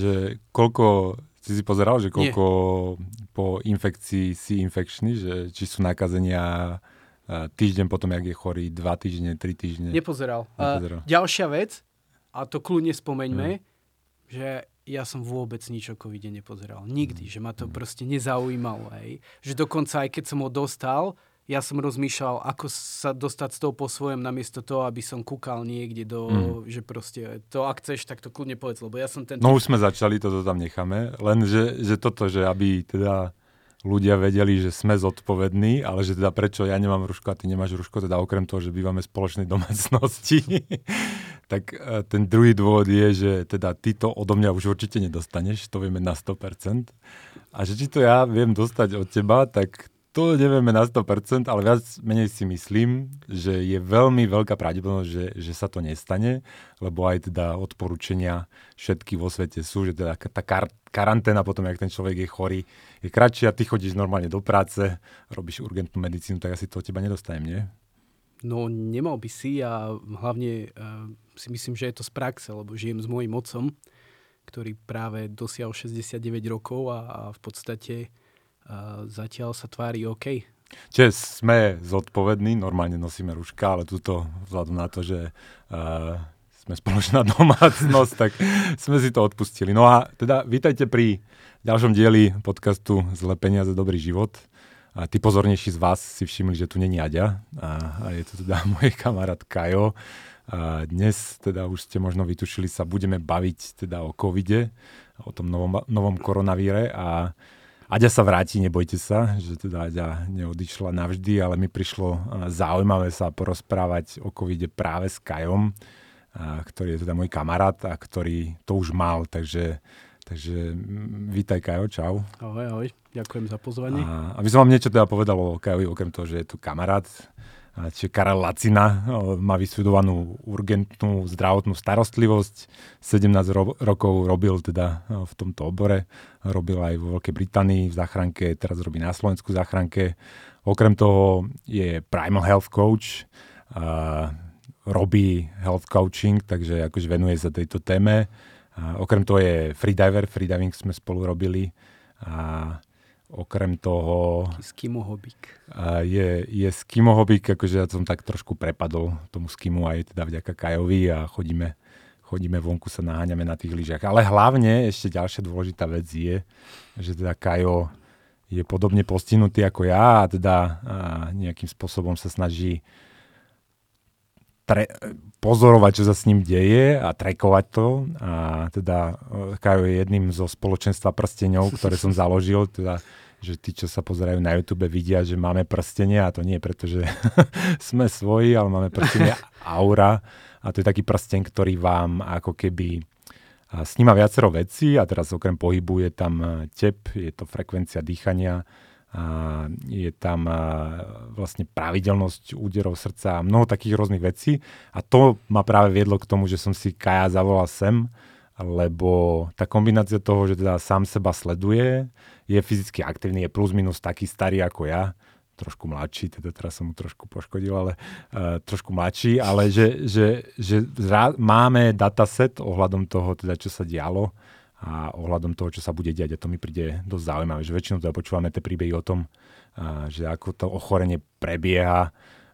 že koľko, si si pozeral, že koľko Nie. po infekcii si infekčný, že či sú nakazenia týždeň potom, jak je chorý, dva týždne, tri týždne. Nepozeral. Nepozeral. Uh, ďalšia vec, a to kľudne spomeňme, mm. že ja som vôbec nič o covide nepozeral. Nikdy, mm. že ma to mm. proste nezaujímalo. Hej. Že dokonca aj keď som ho dostal, ja som rozmýšľal, ako sa dostať z toho po svojom, namiesto toho, aby som kúkal niekde do, mm. že proste, to ak chceš, tak to kľudne povedz, lebo ja som ten... No už sme začali, toto tam necháme, len že, že toto, že aby teda ľudia vedeli, že sme zodpovední, ale že teda prečo ja nemám ruško a ty nemáš ruško, teda okrem toho, že bývame v spoločnej domácnosti, tak e, ten druhý dôvod je, že teda ty to odo mňa už určite nedostaneš, to vieme na 100%. A že či to ja viem dostať od teba, tak to nevieme na 100%, ale viac menej si myslím, že je veľmi veľká pravdepodobnosť, že, že sa to nestane, lebo aj teda odporúčania všetky vo svete sú, že teda tá kar- karanténa potom, ak ten človek je chorý, je kratšia, ty chodíš normálne do práce, robíš urgentnú medicínu, tak asi to od teba nedostanem, nie? No nemal by si a hlavne uh, si myslím, že je to z praxe, lebo žijem s mojim otcom, ktorý práve dosiahol 69 rokov a, a v podstate zatiaľ sa tvári OK. Čiže sme zodpovední, normálne nosíme ruška, ale túto vzhľadom na to, že uh, sme spoločná domácnosť, tak sme si to odpustili. No a teda vítajte pri ďalšom dieli podcastu Zle peniaze, dobrý život. A tí pozornejší z vás si všimli, že tu není Aďa a, a je to teda môj kamarát Kajo. A dnes teda už ste možno vytušili sa, budeme baviť teda o covide, o tom novom, novom koronavíre a Aďa sa vráti, nebojte sa, že teda Aďa neodišla navždy, ale mi prišlo zaujímavé sa porozprávať o covide práve s Kajom, a, ktorý je teda môj kamarát a ktorý to už mal, takže, takže vítaj Kajo, čau. Ahoj, ahoj, ďakujem za pozvanie. A, aby som vám niečo teda povedal o Kajovi, okrem toho, že je tu kamarát, čiže Karel Lacina má vysvedovanú urgentnú zdravotnú starostlivosť. 17 ro- rokov robil teda v tomto obore. Robil aj vo Veľkej Británii v záchranke, teraz robí na Slovensku záchranke. Okrem toho je Primal Health Coach, a robí health coaching, takže akože venuje sa tejto téme. A okrem toho je freediver, freediving sme spolu robili. A Okrem toho... Skimo hobík. Je, je skimo hobík, akože ja som tak trošku prepadol tomu skimu aj teda vďaka Kajovi a chodíme, chodíme vonku, sa naháňame na tých lyžiach. Ale hlavne ešte ďalšia dôležitá vec je, že teda Kajo je podobne postihnutý ako ja a teda a nejakým spôsobom sa snaží tre- pozorovať, čo sa s ním deje a trekovať to. A teda e, Kajo je jedným zo spoločenstva prsteňov, ktoré som založil. Teda že tí, čo sa pozerajú na YouTube, vidia, že máme prstenie a to nie preto, že sme svoji, ale máme prstenie Aura a to je taký prsteň, ktorý vám ako keby sníma viacero vecí a teraz okrem pohybu je tam e, tep, je to frekvencia dýchania, a je tam vlastne pravidelnosť úderov srdca a mnoho takých rôznych vecí. A to ma práve viedlo k tomu, že som si Kaja zavolal sem, lebo tá kombinácia toho, že teda sám seba sleduje, je fyzicky aktívny, je plus minus taký starý ako ja, trošku mladší, teda teraz som mu trošku poškodil, ale uh, trošku mladší, ale že, že, že zra- máme dataset ohľadom toho, teda, čo sa dialo a ohľadom toho, čo sa bude diať a to mi príde dosť zaujímavé, že väčšinou teda počúvame tie príbehy o tom, že ako to ochorenie prebieha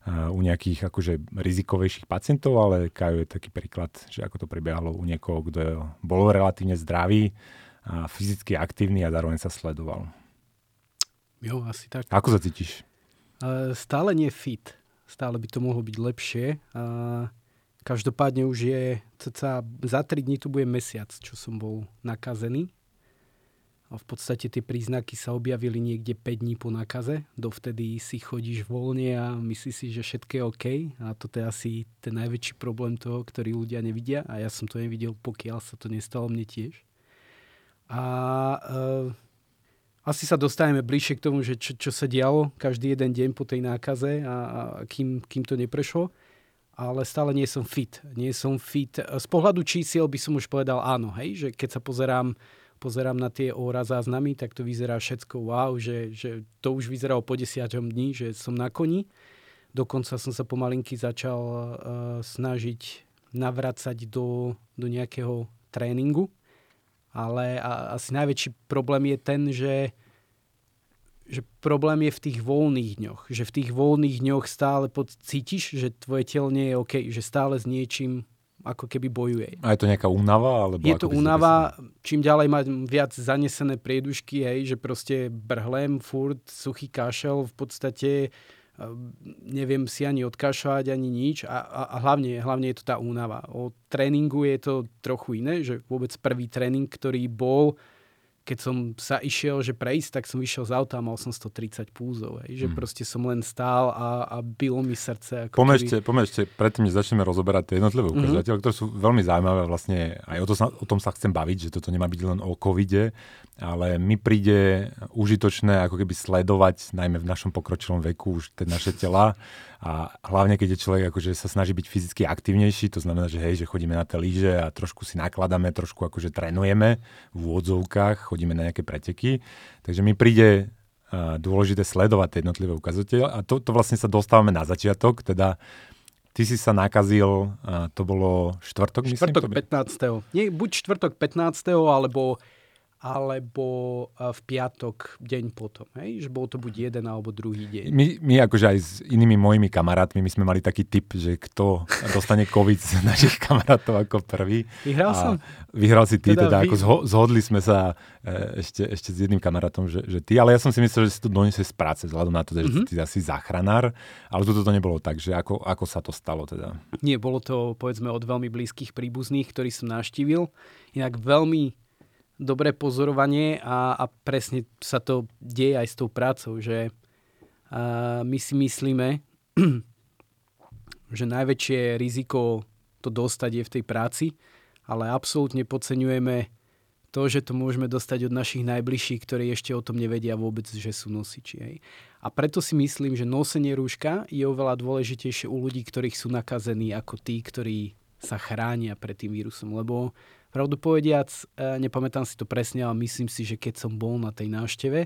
u nejakých akože rizikovejších pacientov, ale Kajo je taký príklad, že ako to prebiehalo u niekoho, kto bol relatívne zdravý, a fyzicky aktívny a zároveň sa sledoval. Jo, asi tak. Ako sa cítiš? Uh, stále nie fit. Stále by to mohlo byť lepšie. Uh, každopádne už je, cca za 3 dní tu bude mesiac, čo som bol nakazený. A v podstate tie príznaky sa objavili niekde 5 dní po nakaze. Dovtedy si chodíš voľne a myslíš si, že všetko je OK. A toto je asi ten najväčší problém toho, ktorý ľudia nevidia. A ja som to nevidel, pokiaľ sa to nestalo mne tiež. A uh, asi sa dostaneme bližšie k tomu, že čo, čo sa dialo každý jeden deň po tej nákaze a, a kým, kým to neprešlo. Ale stále nie som fit. Nie som fit. Z pohľadu čísiel by som už povedal áno, hej, že keď sa pozerám, pozerám na tie óra záznamy, tak to vyzerá všetko wow, že, že to už vyzeralo po desiatom dní, že som na koni. Dokonca som sa pomalinky začal uh, snažiť navracať do, do nejakého tréningu Ale a, asi najväčší problém je ten, že že problém je v tých voľných dňoch. Že v tých voľných dňoch stále cítiš, že tvoje telo nie je OK, že stále s niečím ako keby bojuje. A je to nejaká únava? Alebo je to únava, čím ďalej mám viac zanesené priedušky, hej, že proste brhlem, furt, suchý kašel, v podstate neviem si ani odkašľať, ani nič a, a, a hlavne, hlavne je to tá únava. O tréningu je to trochu iné, že vôbec prvý tréning, ktorý bol, keď som sa išiel, že prejsť, tak som išiel z auta a mal som 130 púzov. Hej. Že mm. proste som len stál a, a bylo mi srdce. Ako pomežte, keby... pomežte, predtým, než začneme rozoberať tie jednotlivé mhm. ukazovateľe, mm-hmm. ktoré sú veľmi zaujímavé. Vlastne aj o, to sa, o tom sa chcem baviť, že toto nemá byť len o covide, ale mi príde užitočné ako keby sledovať, najmä v našom pokročilom veku, už tie naše tela a hlavne, keď je človek akože sa snaží byť fyzicky aktívnejší, to znamená, že hej, že chodíme na tie lyže a trošku si nakladáme, trošku akože trénujeme v úvodzovkách, chodíme na nejaké preteky. Takže mi príde dôležité sledovať tie jednotlivé ukazovateľe a to, to vlastne sa dostávame na začiatok, teda Ty si sa nakazil, to bolo štvrtok, myslím? Štvrtok 15. Nie, buď štvrtok 15. alebo alebo v piatok deň potom. Hej? Že bol to buď jeden alebo druhý deň. My, my akože aj s inými mojimi kamarátmi, my sme mali taký typ, že kto dostane COVID z našich kamarátov ako prvý. Vyhral a som? Vyhral si ty, teda, teda vy... ako zhodli sme sa e, ešte, ešte s jedným kamarátom, že, že ty, ale ja som si myslel, že si to doniesie z práce, vzhľadom na to, že mm-hmm. ty asi záchranár, ale toto to nebolo tak, že ako, ako sa to stalo teda? Nie, bolo to povedzme od veľmi blízkych príbuzných, ktorí som navštívil. Inak veľmi dobré pozorovanie a, a presne sa to deje aj s tou prácou, že a my si myslíme, že najväčšie riziko to dostať je v tej práci, ale absolútne podceňujeme to, že to môžeme dostať od našich najbližších, ktorí ešte o tom nevedia vôbec, že sú nosiči. Hej. A preto si myslím, že nosenie rúška je oveľa dôležitejšie u ľudí, ktorých sú nakazení, ako tí, ktorí sa chránia pred tým vírusom. Lebo Pravdu povediac, e, nepamätám si to presne, ale myslím si, že keď som bol na tej návšteve,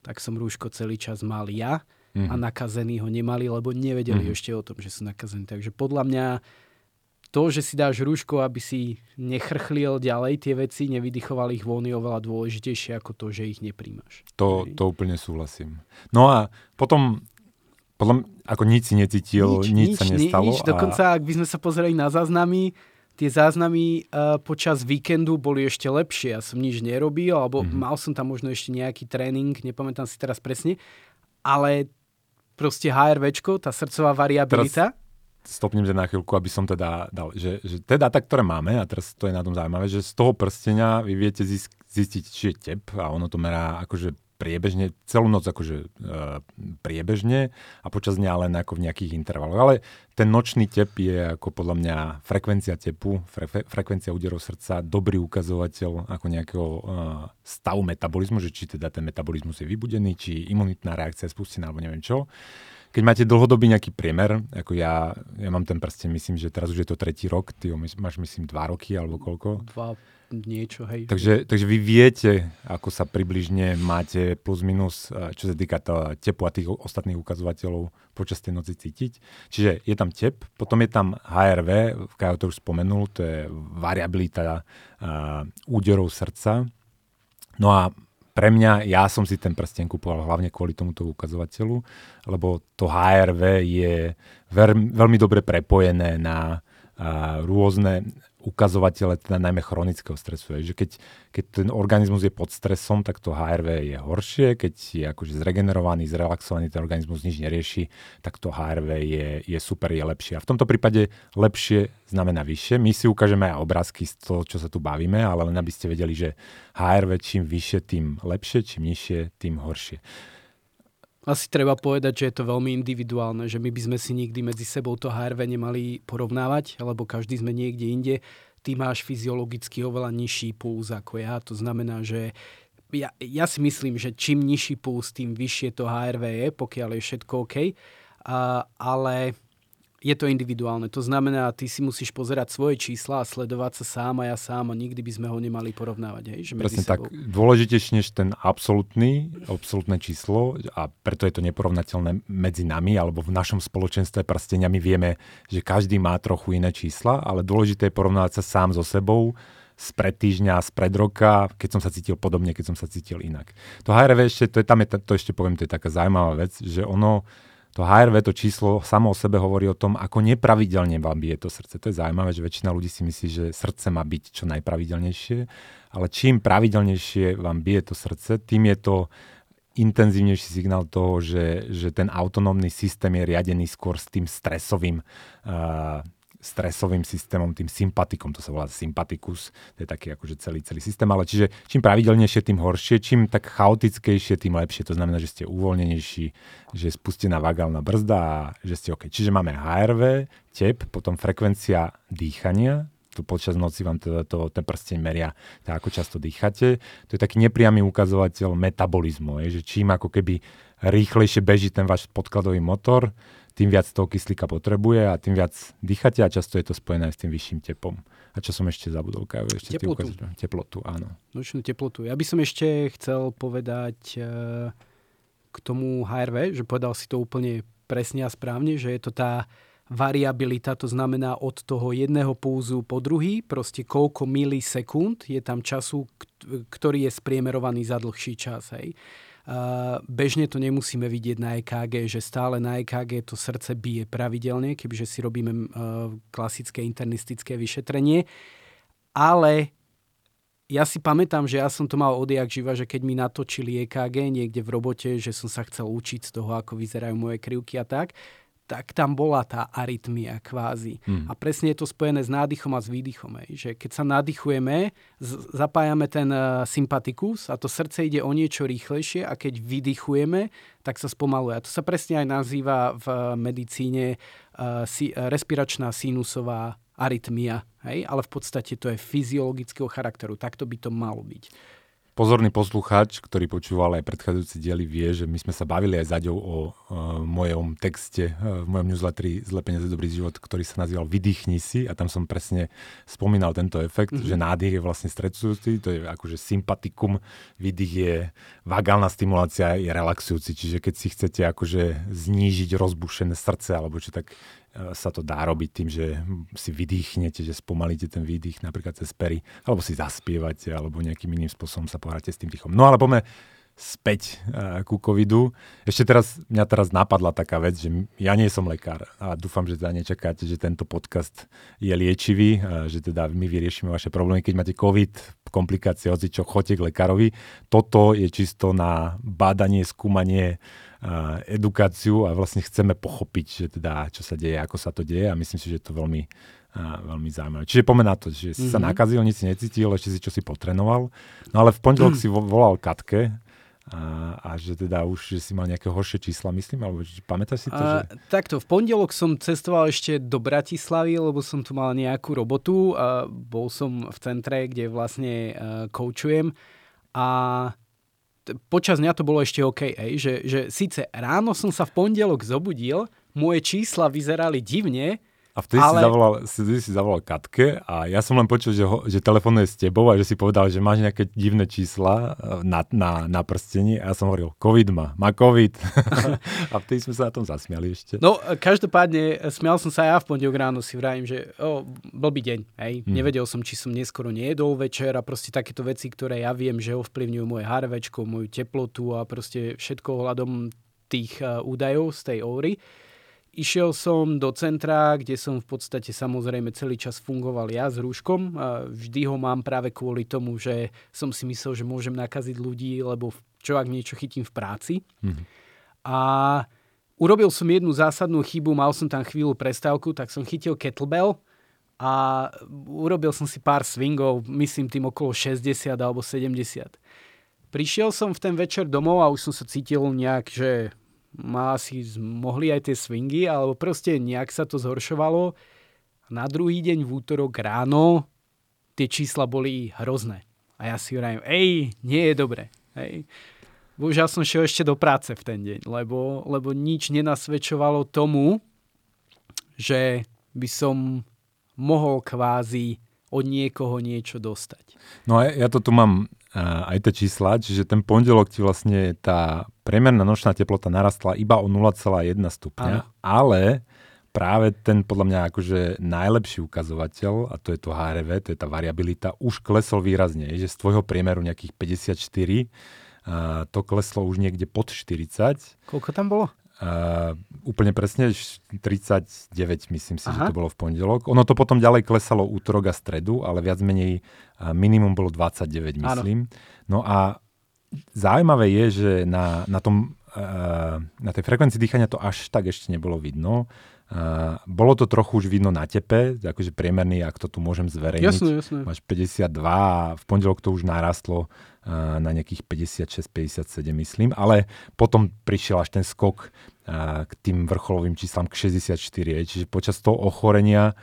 tak som rúško celý čas mal ja mm-hmm. a mhm. nakazení ho nemali, lebo nevedeli mm-hmm. ešte o tom, že sú nakazení. Takže podľa mňa to, že si dáš rúško, aby si nechrchlil ďalej tie veci, nevydychoval ich von, je oveľa dôležitejšie ako to, že ich nepríjmaš. To, to úplne súhlasím. No a potom podľa mňa, ako nič si necítil, nič, nič, nič sa nestalo. Nič, dokonca ak by sme sa pozreli na záznamy, tie záznamy uh, počas víkendu boli ešte lepšie. Ja som nič nerobil, alebo mm-hmm. mal som tam možno ešte nejaký tréning, nepamätám si teraz presne, ale proste HRVčko, tá srdcová variabilita. Teraz stopnem na chvíľku, aby som teda dal, že, že tie dáta, ktoré máme, a teraz to je na tom zaujímavé, že z toho prstenia vy viete zistiť, či je tep a ono to merá akože priebežne, celú noc akože e, priebežne a počas dňa len ako v nejakých intervaloch. Ale ten nočný tep je ako podľa mňa frekvencia tepu, fre, frekvencia úderov srdca, dobrý ukazovateľ ako nejakého e, stavu metabolizmu, že či teda ten metabolizmus je vybudený, či imunitná reakcia je spustená, alebo neviem čo. Keď máte dlhodobý nejaký priemer, ako ja, ja mám ten prsten, myslím, že teraz už je to tretí rok, ty ho máš myslím dva roky alebo koľko? Dva niečo, hej. Takže, takže vy viete, ako sa približne máte plus minus, čo sa týka tepu a tých ostatných ukazovateľov počas tej noci cítiť. Čiže je tam tep, potom je tam HRV, Kajo to už spomenul, to je variabilita uh, úderov srdca. No a pre mňa, ja som si ten prsten kupoval hlavne kvôli tomuto ukazovateľu, lebo to HRV je veľmi, dobre prepojené na a, rôzne ukazovatele teda najmä chronického stresu. Je, že keď, keď ten organizmus je pod stresom, tak to HRV je horšie, keď je akože zregenerovaný, zrelaxovaný, ten organizmus nič nerieši, tak to HRV je, je super, je lepšie. A v tomto prípade lepšie znamená vyššie. My si ukážeme aj obrázky z toho, čo sa tu bavíme, ale len aby ste vedeli, že HRV čím vyššie, tým lepšie, čím nižšie, tým horšie. Asi treba povedať, že je to veľmi individuálne, že my by sme si nikdy medzi sebou to HRV nemali porovnávať, lebo každý sme niekde inde. Ty máš fyziologicky oveľa nižší puls ako ja, to znamená, že ja, ja si myslím, že čím nižší puls, tým vyššie to HRV je, pokiaľ je všetko OK. A, ale je to individuálne. To znamená, ty si musíš pozerať svoje čísla a sledovať sa sám a ja sám a nikdy by sme ho nemali porovnávať. Hej, že Presne tak. Dôležitejšie než ten absolútny, absolútne číslo a preto je to neporovnateľné medzi nami alebo v našom spoločenstve prstenia. My vieme, že každý má trochu iné čísla, ale dôležité je porovnávať sa sám so sebou, spred týždňa, spred roka, keď som sa cítil podobne, keď som sa cítil inak. To HRV ešte, to je, tam je, to ešte poviem, to je taká zaujímavá vec, že ono, to HRV, to číslo samo o sebe hovorí o tom, ako nepravidelne vám bije to srdce. To je zaujímavé, že väčšina ľudí si myslí, že srdce má byť čo najpravidelnejšie, ale čím pravidelnejšie vám bije to srdce, tým je to intenzívnejší signál toho, že, že ten autonómny systém je riadený skôr s tým stresovým uh, stresovým systémom, tým sympatikom, to sa volá sympatikus, to je taký akože celý, celý systém, ale čiže čím pravidelnejšie, tým horšie, čím tak chaotickejšie, tým lepšie, to znamená, že ste uvoľnenejší, že spustená vagálna brzda a že ste OK. Čiže máme HRV, tep, potom frekvencia dýchania, tu počas noci vám teda to, ten prsteň meria, tak ako často dýchate. To je taký nepriamy ukazovateľ metabolizmu, je, že čím ako keby rýchlejšie beží ten váš podkladový motor, tým viac toho kyslíka potrebuje a tým viac dýchate a často je to spojené s tým vyšším tepom. A čo som ešte zabudol, Kajo? Ešte teplotu. Ukážu, teplotu, áno. Nočnú teplotu. Ja by som ešte chcel povedať e, k tomu HRV, že povedal si to úplne presne a správne, že je to tá variabilita, to znamená od toho jedného púzu po druhý, proste koľko milisekúnd je tam času, ktorý je spriemerovaný za dlhší čas. Hej. Bežne to nemusíme vidieť na EKG, že stále na EKG to srdce bije pravidelne, kebyže si robíme e, klasické internistické vyšetrenie. Ale ja si pamätám, že ja som to mal odjak živa, že keď mi natočili EKG niekde v robote, že som sa chcel učiť z toho, ako vyzerajú moje krivky a tak, tak tam bola tá arytmia kvázi. Hmm. A presne je to spojené s nádychom a s výdychom. Ej. Že keď sa nadýchujeme, zapájame ten uh, sympatikus a to srdce ide o niečo rýchlejšie a keď vydychujeme, tak sa spomaluje. A to sa presne aj nazýva v medicíne uh, si- respiračná sinusová arytmia. Hej? Ale v podstate to je fyziologického charakteru. Takto by to malo byť pozorný poslucháč, ktorý počúval aj predchádzajúci diely, vie, že my sme sa bavili aj zaďou o uh, mojom texte, uh, v mojom newsletteri Zle peniaze, dobrý život, ktorý sa nazýval Vydýchni si a tam som presne spomínal tento efekt, mm-hmm. že nádych je vlastne stresujúci, to je akože sympatikum, výdych je vagálna stimulácia, je relaxujúci, čiže keď si chcete akože znížiť rozbušené srdce alebo čo tak sa to dá robiť tým, že si vydýchnete, že spomalíte ten výdych napríklad cez pery, alebo si zaspievate, alebo nejakým iným spôsobom sa pohráte s tým dýchom. No ale poďme späť uh, ku covidu. Ešte teraz, mňa teraz napadla taká vec, že ja nie som lekár a dúfam, že teda nečakáte, že tento podcast je liečivý, uh, že teda my vyriešime vaše problémy. Keď máte covid, komplikácie, hoci čo, choďte k lekárovi. Toto je čisto na bádanie, skúmanie edukáciu a vlastne chceme pochopiť, že teda, čo sa deje, ako sa to deje a myslím si, že je to veľmi, a, veľmi zaujímavé. Čiže pomená to, že si mm-hmm. sa mhm. nakazil, nič si necítil, ešte si čo si potrenoval, no ale v pondelok mm. si volal Katke a, a že teda už že si mal nejaké horšie čísla, myslím, alebo či, pamätáš si to? A, že... Takto, v pondelok som cestoval ešte do Bratislavy, lebo som tu mal nejakú robotu a bol som v centre, kde vlastne uh, koučujem a počas dňa to bolo ešte OK, ej, že, že síce ráno som sa v pondelok zobudil, moje čísla vyzerali divne, a vtedy, ale... si zavolal, vtedy si zavolal Katke a ja som len počul, že, ho, že telefonuje s tebou a že si povedal, že máš nejaké divné čísla e, na, na, na prstení a ja som hovoril, COVID má, má COVID. a vtedy sme sa na tom zasmiali ešte. No, každopádne, smial som sa ja v pondelok ráno, si vravím, že o, blbý deň, hej. Hmm. Nevedel som, či som neskoro nejedol večer a proste takéto veci, ktoré ja viem, že ovplyvňujú moje HRVčko, moju teplotu a proste všetko ohľadom tých uh, údajov z tej óry. Išiel som do centra, kde som v podstate samozrejme celý čas fungoval ja s rúškom. Vždy ho mám práve kvôli tomu, že som si myslel, že môžem nakaziť ľudí, lebo čo ak niečo chytím v práci. Mm-hmm. A urobil som jednu zásadnú chybu, mal som tam chvíľu prestávku, tak som chytil kettlebell a urobil som si pár swingov, myslím tým okolo 60 alebo 70. Prišiel som v ten večer domov a už som sa cítil nejak, že ma asi mohli aj tie swingy, alebo proste nejak sa to zhoršovalo. Na druhý deň v útorok ráno tie čísla boli hrozné. A ja si hovorím, ej, nie je dobre. Hej. Bohužiaľ som šiel ešte do práce v ten deň, lebo, lebo nič nenasvedčovalo tomu, že by som mohol kvázi od niekoho niečo dostať. No a ja to tu mám aj tie čísla, čiže ten pondelok ti vlastne tá priemerná nočná teplota narastla iba o 0,1 stupňa, Aha. ale práve ten podľa mňa akože najlepší ukazovateľ, a to je to HRV, to je tá variabilita, už klesol výrazne, že z tvojho priemeru nejakých 54, a to kleslo už niekde pod 40. Koľko tam bolo? Uh, úplne presne 39, myslím si, Aha. že to bolo v pondelok. Ono to potom ďalej klesalo útorok a stredu, ale viac menej uh, minimum bolo 29, myslím. Áno. No a zaujímavé je, že na, na, tom, uh, na tej frekvencii dýchania to až tak ešte nebolo vidno. Uh, bolo to trochu už vidno na tepe, akože priemerný, ak to tu môžem zverejniť. Jasné, jasné. Máš 52 a v pondelok to už narastlo uh, na nejakých 56-57, myslím, ale potom prišiel až ten skok uh, k tým vrcholovým číslam k 64, čiže počas toho ochorenia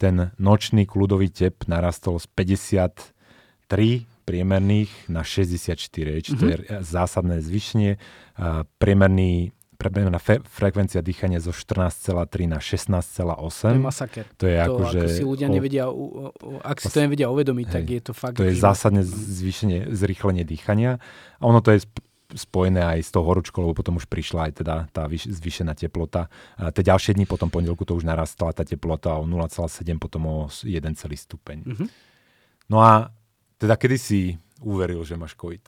ten nočný kľudový tep narastol z 53 priemerných na 64, čiže mm-hmm. to je mhm. zásadné zvýšenie. Uh, priemerný prebená fe- frekvencia dýchania zo 14,3 na 16,8. To je masaker. To je to, ako, že... si ľudia nevedia, o, o, ak si to nevedia uvedomiť, hej, tak je to fakt... To je zásadne zvýšenie, zrýchlenie dýchania. A ono to je spojené aj s tou horúčkou, lebo potom už prišla aj teda tá zvýšená teplota. A tie ďalšie dni potom pondelku to už narastala tá teplota o 0,7, potom o 1 celý stupeň. Mm-hmm. No a teda kedy si uveril, že máš COVID?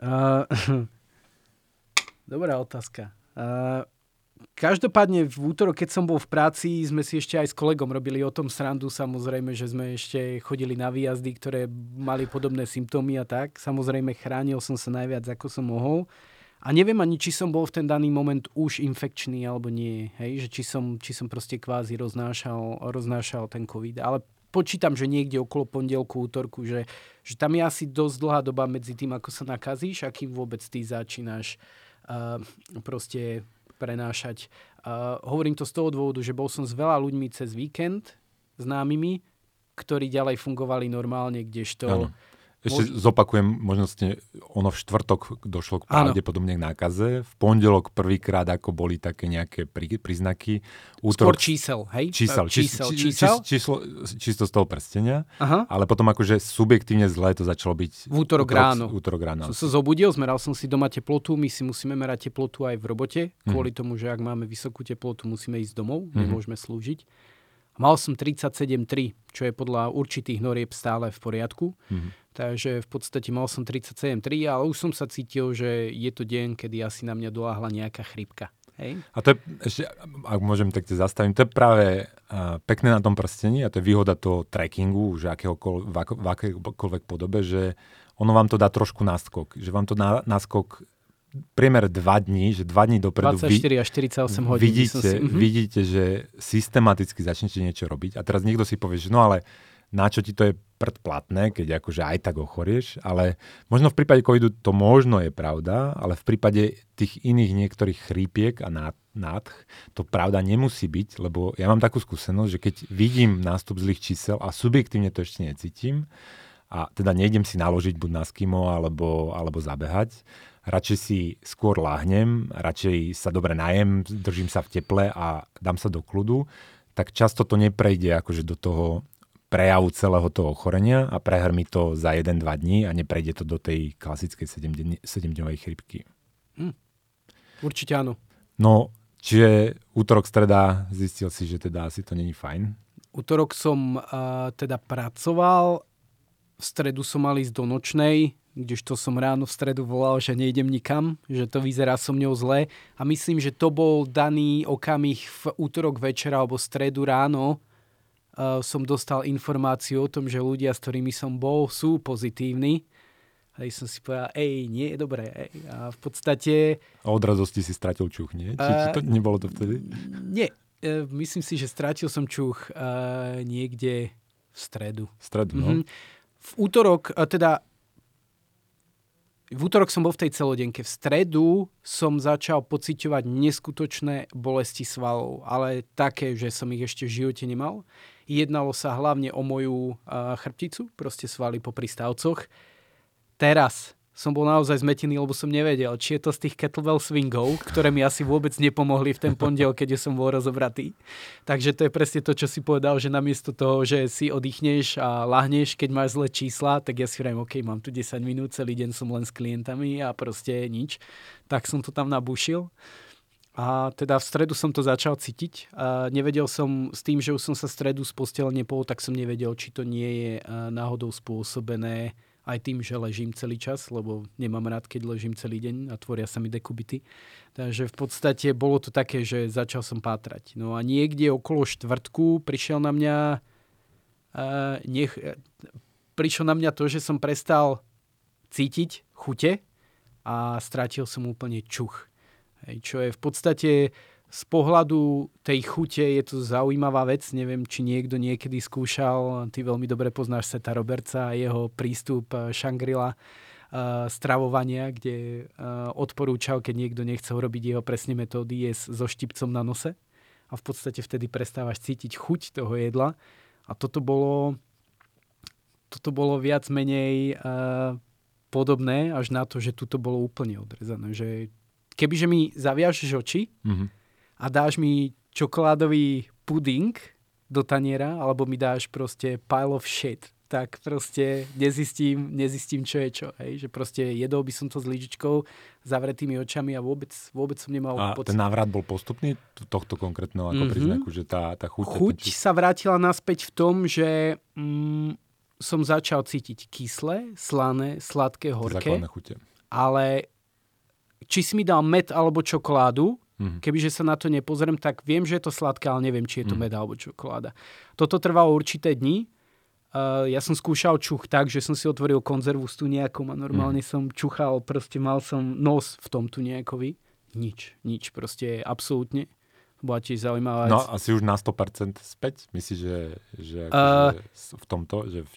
Uh, Dobrá otázka. Uh, každopádne v útorok, keď som bol v práci, sme si ešte aj s kolegom robili o tom srandu. Samozrejme, že sme ešte chodili na výjazdy, ktoré mali podobné symptómy a tak. Samozrejme, chránil som sa najviac, ako som mohol. A neviem ani, či som bol v ten daný moment už infekčný alebo nie. Hej? Že či, som, či som proste kvázi roznášal, roznášal ten COVID. Ale počítam, že niekde okolo pondelku, útorku, že, že tam je asi dosť dlhá doba medzi tým, ako sa nakazíš a kým vôbec ty začínaš proste prenášať. Hovorím to z toho dôvodu, že bol som s veľa ľuďmi cez víkend, známymi, ktorí ďalej fungovali normálne, kdežto... Ano. Ešte Mož... zopakujem, možno ste, ono v štvrtok došlo k pravdepodobne k nákaze. V pondelok prvýkrát ako boli také nejaké prí, príznaky. Útorok, Skôr čísel, hej? Čísel, čísel, čísel, čísel? Číslo, čisto z toho prstenia. Aha. Ale potom akože subjektívne zle to začalo byť... V útorok, útorok ráno. Útorok ráno. Som sa zobudil, zmeral som si doma teplotu. My si musíme merať teplotu aj v robote. Kvôli mm. tomu, že ak máme vysokú teplotu, musíme ísť domov. Mm. Nemôžeme slúžiť. Mal som 37,3, čo je podľa určitých norieb stále v poriadku. Mm-hmm. Takže v podstate mal som 37,3, ale už som sa cítil, že je to deň, kedy asi na mňa doláhla nejaká chrypka. Hej? A to je, ešte, ak môžem tak te zastaviť, to je práve uh, pekné na tom prstení a to je výhoda toho trackingu, že akéhokoľvek, v, ako, v akékoľvek podobe, že ono vám to dá trošku náskok. Že vám to dá náskok priemer 2 dní, že 2 dní dopredu 24 vy, až 48 hodín. Vidíte, si, mm-hmm. vidíte, že systematicky začnete niečo robiť a teraz niekto si povie, že no ale na čo ti to je predplatné, keď akože aj tak ochorieš, ale možno v prípade covidu to možno je pravda, ale v prípade tých iných niektorých chrípiek a nádch to pravda nemusí byť, lebo ja mám takú skúsenosť, že keď vidím nástup zlých čísel a subjektívne to ešte necítim, a teda nejdem si naložiť buď na skimo alebo, alebo zabehať, radšej si skôr láhnem, radšej sa dobre najem, držím sa v teple a dám sa do kľudu, tak často to neprejde akože do toho prejavu celého toho ochorenia a prehrmí to za 1-2 dní a neprejde to do tej klasickej 7-dňovej chrypky. Hm. Určite áno. No, čiže útorok, streda zistil si, že teda asi to není fajn? Útorok som uh, teda pracoval, v stredu som mal ísť do nočnej, kdežto som ráno v stredu volal, že nejdem nikam, že to vyzerá so mňou zle. A myslím, že to bol daný okamih v útorok večera alebo stredu ráno, som dostal informáciu o tom, že ľudia, s ktorými som bol, sú pozitívni. A som si povedal, ej, nie je dobré. Ej. A v podstate... A od radosti si stratil čuch, nie? Či, či to nebolo to vtedy? Nie. Uh, myslím si, že strátil som čuch uh, niekde v stredu. V stredu, no. Mm-hmm. V útorok, teda v útorok som bol v tej celodenke. V stredu som začal pociťovať neskutočné bolesti svalov, ale také, že som ich ešte v živote nemal. Jednalo sa hlavne o moju chrbticu, proste svaly po pristavcoch. Teraz som bol naozaj zmetený, lebo som nevedel, či je to z tých kettlebell swingov, ktoré mi asi vôbec nepomohli v ten pondiel, keď som bol rozobratý. Takže to je presne to, čo si povedal, že namiesto toho, že si oddychneš a lahneš, keď máš zlé čísla, tak ja si hovorím, OK, mám tu 10 minút, celý deň som len s klientami a proste nič. Tak som to tam nabušil. A teda v stredu som to začal cítiť. A nevedel som s tým, že už som sa stredu z postele nepol, tak som nevedel, či to nie je náhodou spôsobené aj tým, že ležím celý čas, lebo nemám rád, keď ležím celý deň a tvoria sa mi dekubity. Takže v podstate bolo to také, že začal som pátrať. No a niekde okolo štvrtku prišiel na mňa uh, nech, prišlo na mňa to, že som prestal cítiť chute a strátil som úplne čuch. Čo je v podstate z pohľadu tej chute je to zaujímavá vec. Neviem, či niekto niekedy skúšal, ty veľmi dobre poznáš Seta Robertsa a jeho prístup eh, Shangri-La uh, stravovania, kde uh, odporúčal, keď niekto nechce robiť jeho presne metódy, je so štipcom na nose a v podstate vtedy prestávaš cítiť chuť toho jedla. A toto bolo, toto bolo viac menej podobné až na to, že tuto bolo úplne odrezané. Že kebyže mi zaviažeš oči mm-hmm. a dáš mi čokoládový puding do taniera, alebo mi dáš proste pile of shit, tak proste nezistím, nezistím čo je čo. Hej? Že proste jedol by som to s lyžičkou, zavretými očami a vôbec, vôbec som nemal a pocit. ten návrat bol postupný tohto konkrétneho ako mm-hmm. príznaku, že tá, tá chuť... Chuť ten... sa vrátila naspäť v tom, že mm, som začal cítiť kyslé, slané, sladké, horké. chute. Ale či si mi dal med alebo čokoládu, mm-hmm. kebyže sa na to nepozriem, tak viem, že je to sladké, ale neviem, či je to mm-hmm. med alebo čokoláda. Toto trvalo určité dni. Uh, ja som skúšal čuch tak, že som si otvoril konzervu s tu nejakom a normálne mm-hmm. som čuchal, proste mal som nos v tom tu nejakovi. Nič, nič, proste absolútne. Bola tiež zaujímavá No asi už na 100% späť? Myslíš, že, že uh, v tomto, že v,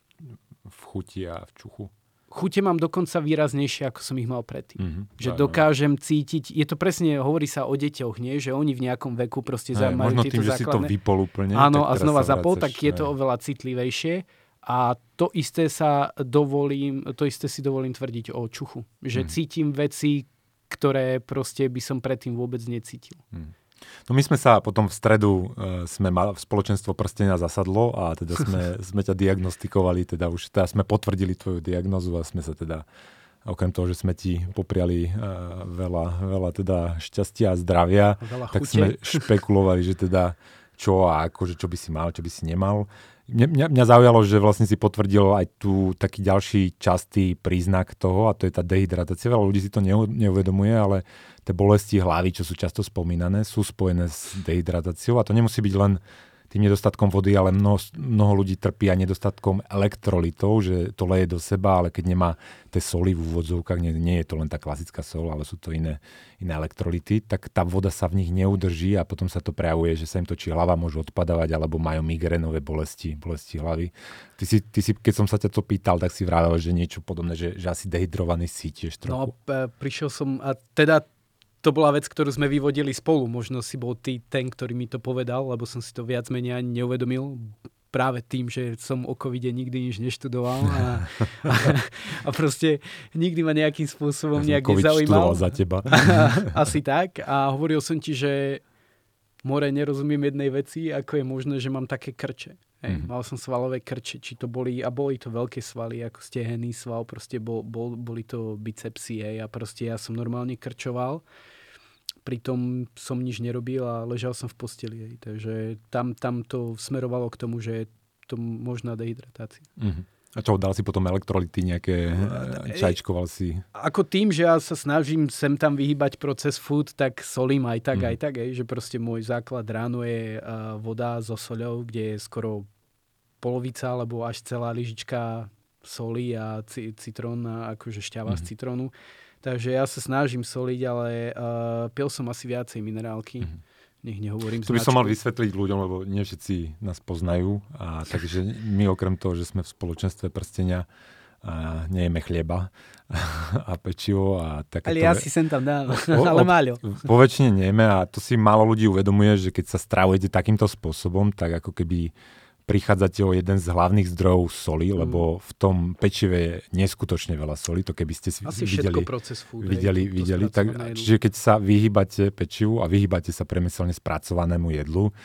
v chuti a v čuchu? Chute mám dokonca výraznejšie, ako som ich mal predtým. Mm-hmm, že aj, dokážem aj. cítiť, je to presne, hovorí sa o deťoch, nie? že oni v nejakom veku proste aj, majú tieto tým, základné... že si to vypol úplne. Áno, a znova zapol, tak je to oveľa citlivejšie. A to isté sa dovolím, to isté si dovolím tvrdiť o čuchu. Že mm. cítim veci, ktoré proste by som predtým vôbec necítil. Mm. No my sme sa potom v stredu, uh, sme mal, v spoločenstvo prstenia zasadlo a teda sme, sme ťa diagnostikovali, teda už teda sme potvrdili tvoju diagnozu a sme sa teda okrem toho, že sme ti popriali uh, veľa, veľa teda šťastia a zdravia, veľa tak sme špekulovali, že teda čo a akože čo by si mal, čo by si nemal. Mňa, mňa, zaujalo, že vlastne si potvrdil aj tu taký ďalší častý príznak toho a to je tá dehydratácia. Veľa ľudí si to neuvedomuje, ale tie bolesti hlavy, čo sú často spomínané, sú spojené s dehydratáciou a to nemusí byť len tým nedostatkom vody, ale mnoho, mnoho ľudí trpí aj nedostatkom elektrolitov, že to leje do seba, ale keď nemá tie soli v úvodzovkách, nie, nie je to len tá klasická sol, ale sú to iné, iné elektrolity, tak tá voda sa v nich neudrží a potom sa to prejavuje, že sa im točí hlava, môžu odpadávať, alebo majú migrénové bolesti, bolesti hlavy. Ty si, ty si, keď som sa ťa to pýtal, tak si vravel, že niečo podobné, že, že asi dehydrovaný si tiež trochu. No, prišiel som, a teda to bola vec, ktorú sme vyvodili spolu. Možno si bol ty ten, ktorý mi to povedal, lebo som si to viac menej ani neuvedomil práve tým, že som o covide nikdy nič neštudoval a, a, a proste nikdy ma nejakým spôsobom ja nejak nezaujímal. za teba. Asi tak. A hovoril som ti, že more nerozumiem jednej veci, ako je možné, že mám také krče. Hej, mm-hmm. Mal som svalové krče, či to boli, a boli to veľké svaly, ako stehený sval, proste bol, bol, boli to bicepsy, hej, a proste ja som normálne krčoval pritom som nič nerobil a ležal som v posteli. Hej. Takže tam, tam to smerovalo k tomu, že je to možná dehydratácia. Uh-huh. A čo, dal si potom elektrolity nejaké, no, čajčkoval si? Ako tým, že ja sa snažím sem tam vyhýbať proces food, tak solím aj tak, uh-huh. aj tak, hej, že proste môj základ ráno je uh, voda so soľou, kde je skoro polovica alebo až celá lyžička soli a c- citrón, akože šťava uh-huh. z citrónu. Takže ja sa snažím soliť, ale uh, pil som asi viacej minerálky. Mm-hmm. Nech nehovorím To by som mal vysvetliť ľuďom, lebo nie všetci nás poznajú. A takže my okrem toho, že sme v spoločenstve prstenia, a nejeme chleba a pečivo a takéto... Ale ja si sem tam dám, ale máľo. Po väčšine nejeme a to si málo ľudí uvedomuje, že keď sa stravujete takýmto spôsobom, tak ako keby prichádzate o jeden z hlavných zdrojov soli, mm. lebo v tom pečive je neskutočne veľa soli, to keby ste si Asi videli, proces food, videli, to, videli tak, čiže keď sa vyhýbate pečivu a vyhýbate sa premyselne spracovanému jedlu,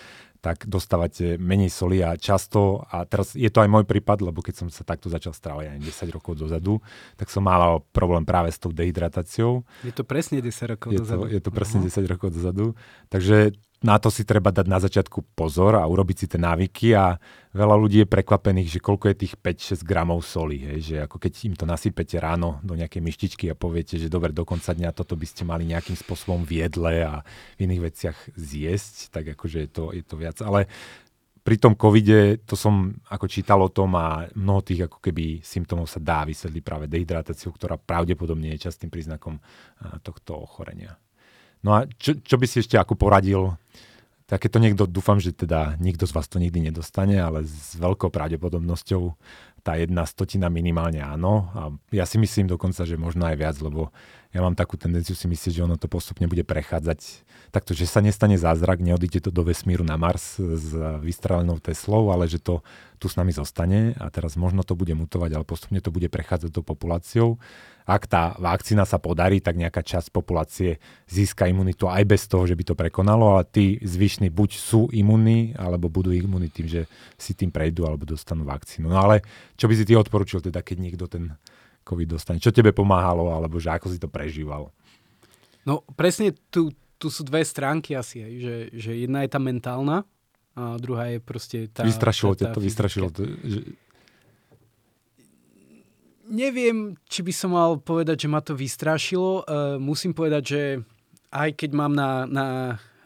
tak dostávate menej soli a často, a teraz je to aj môj prípad, lebo keď som sa takto začal stravovať aj 10 rokov dozadu, tak som mal problém práve s tou dehydratáciou. Je to presne 10 rokov je dozadu. To, je to presne uh-huh. 10 rokov dozadu. Takže na to si treba dať na začiatku pozor a urobiť si tie návyky a veľa ľudí je prekvapených, že koľko je tých 5-6 gramov soli, hej, že ako keď im to nasypete ráno do nejakej myštičky a poviete, že dobre, do konca dňa toto by ste mali nejakým spôsobom v jedle a v iných veciach zjesť, tak akože je to, je to viac. Ale pri tom covide, to som ako čítal o tom a mnoho tých ako keby symptómov sa dá vysvetliť práve dehydratáciou, ktorá pravdepodobne je častým príznakom tohto ochorenia. No a čo, čo by si ešte ako poradil? Takéto niekto, dúfam, že teda nikto z vás to nikdy nedostane, ale s veľkou pravdepodobnosťou tá jedna stotina minimálne áno. A ja si myslím dokonca, že možno aj viac, lebo ja mám takú tendenciu si myslieť, že ono to postupne bude prechádzať takto, že sa nestane zázrak, neodíde to do vesmíru na Mars s vystrelenou Teslou, ale že to tu s nami zostane a teraz možno to bude mutovať, ale postupne to bude prechádzať do populáciou. Ak tá vakcína sa podarí, tak nejaká časť populácie získa imunitu aj bez toho, že by to prekonalo, ale tí zvyšní buď sú imunní, alebo budú imunní tým, že si tým prejdú alebo dostanú vakcínu. No ale čo by si ty odporučil teda, keď niekto ten COVID dostane? Čo tebe pomáhalo, alebo že ako si to prežíval? No presne tu, tu sú dve stránky asi, aj, že, že jedna je tá mentálna a druhá je proste tá... Vystrašilo ťa to, vystrašilo to. Že... Neviem, či by som mal povedať, že ma to vystrašilo. Uh, musím povedať, že aj keď mám na, na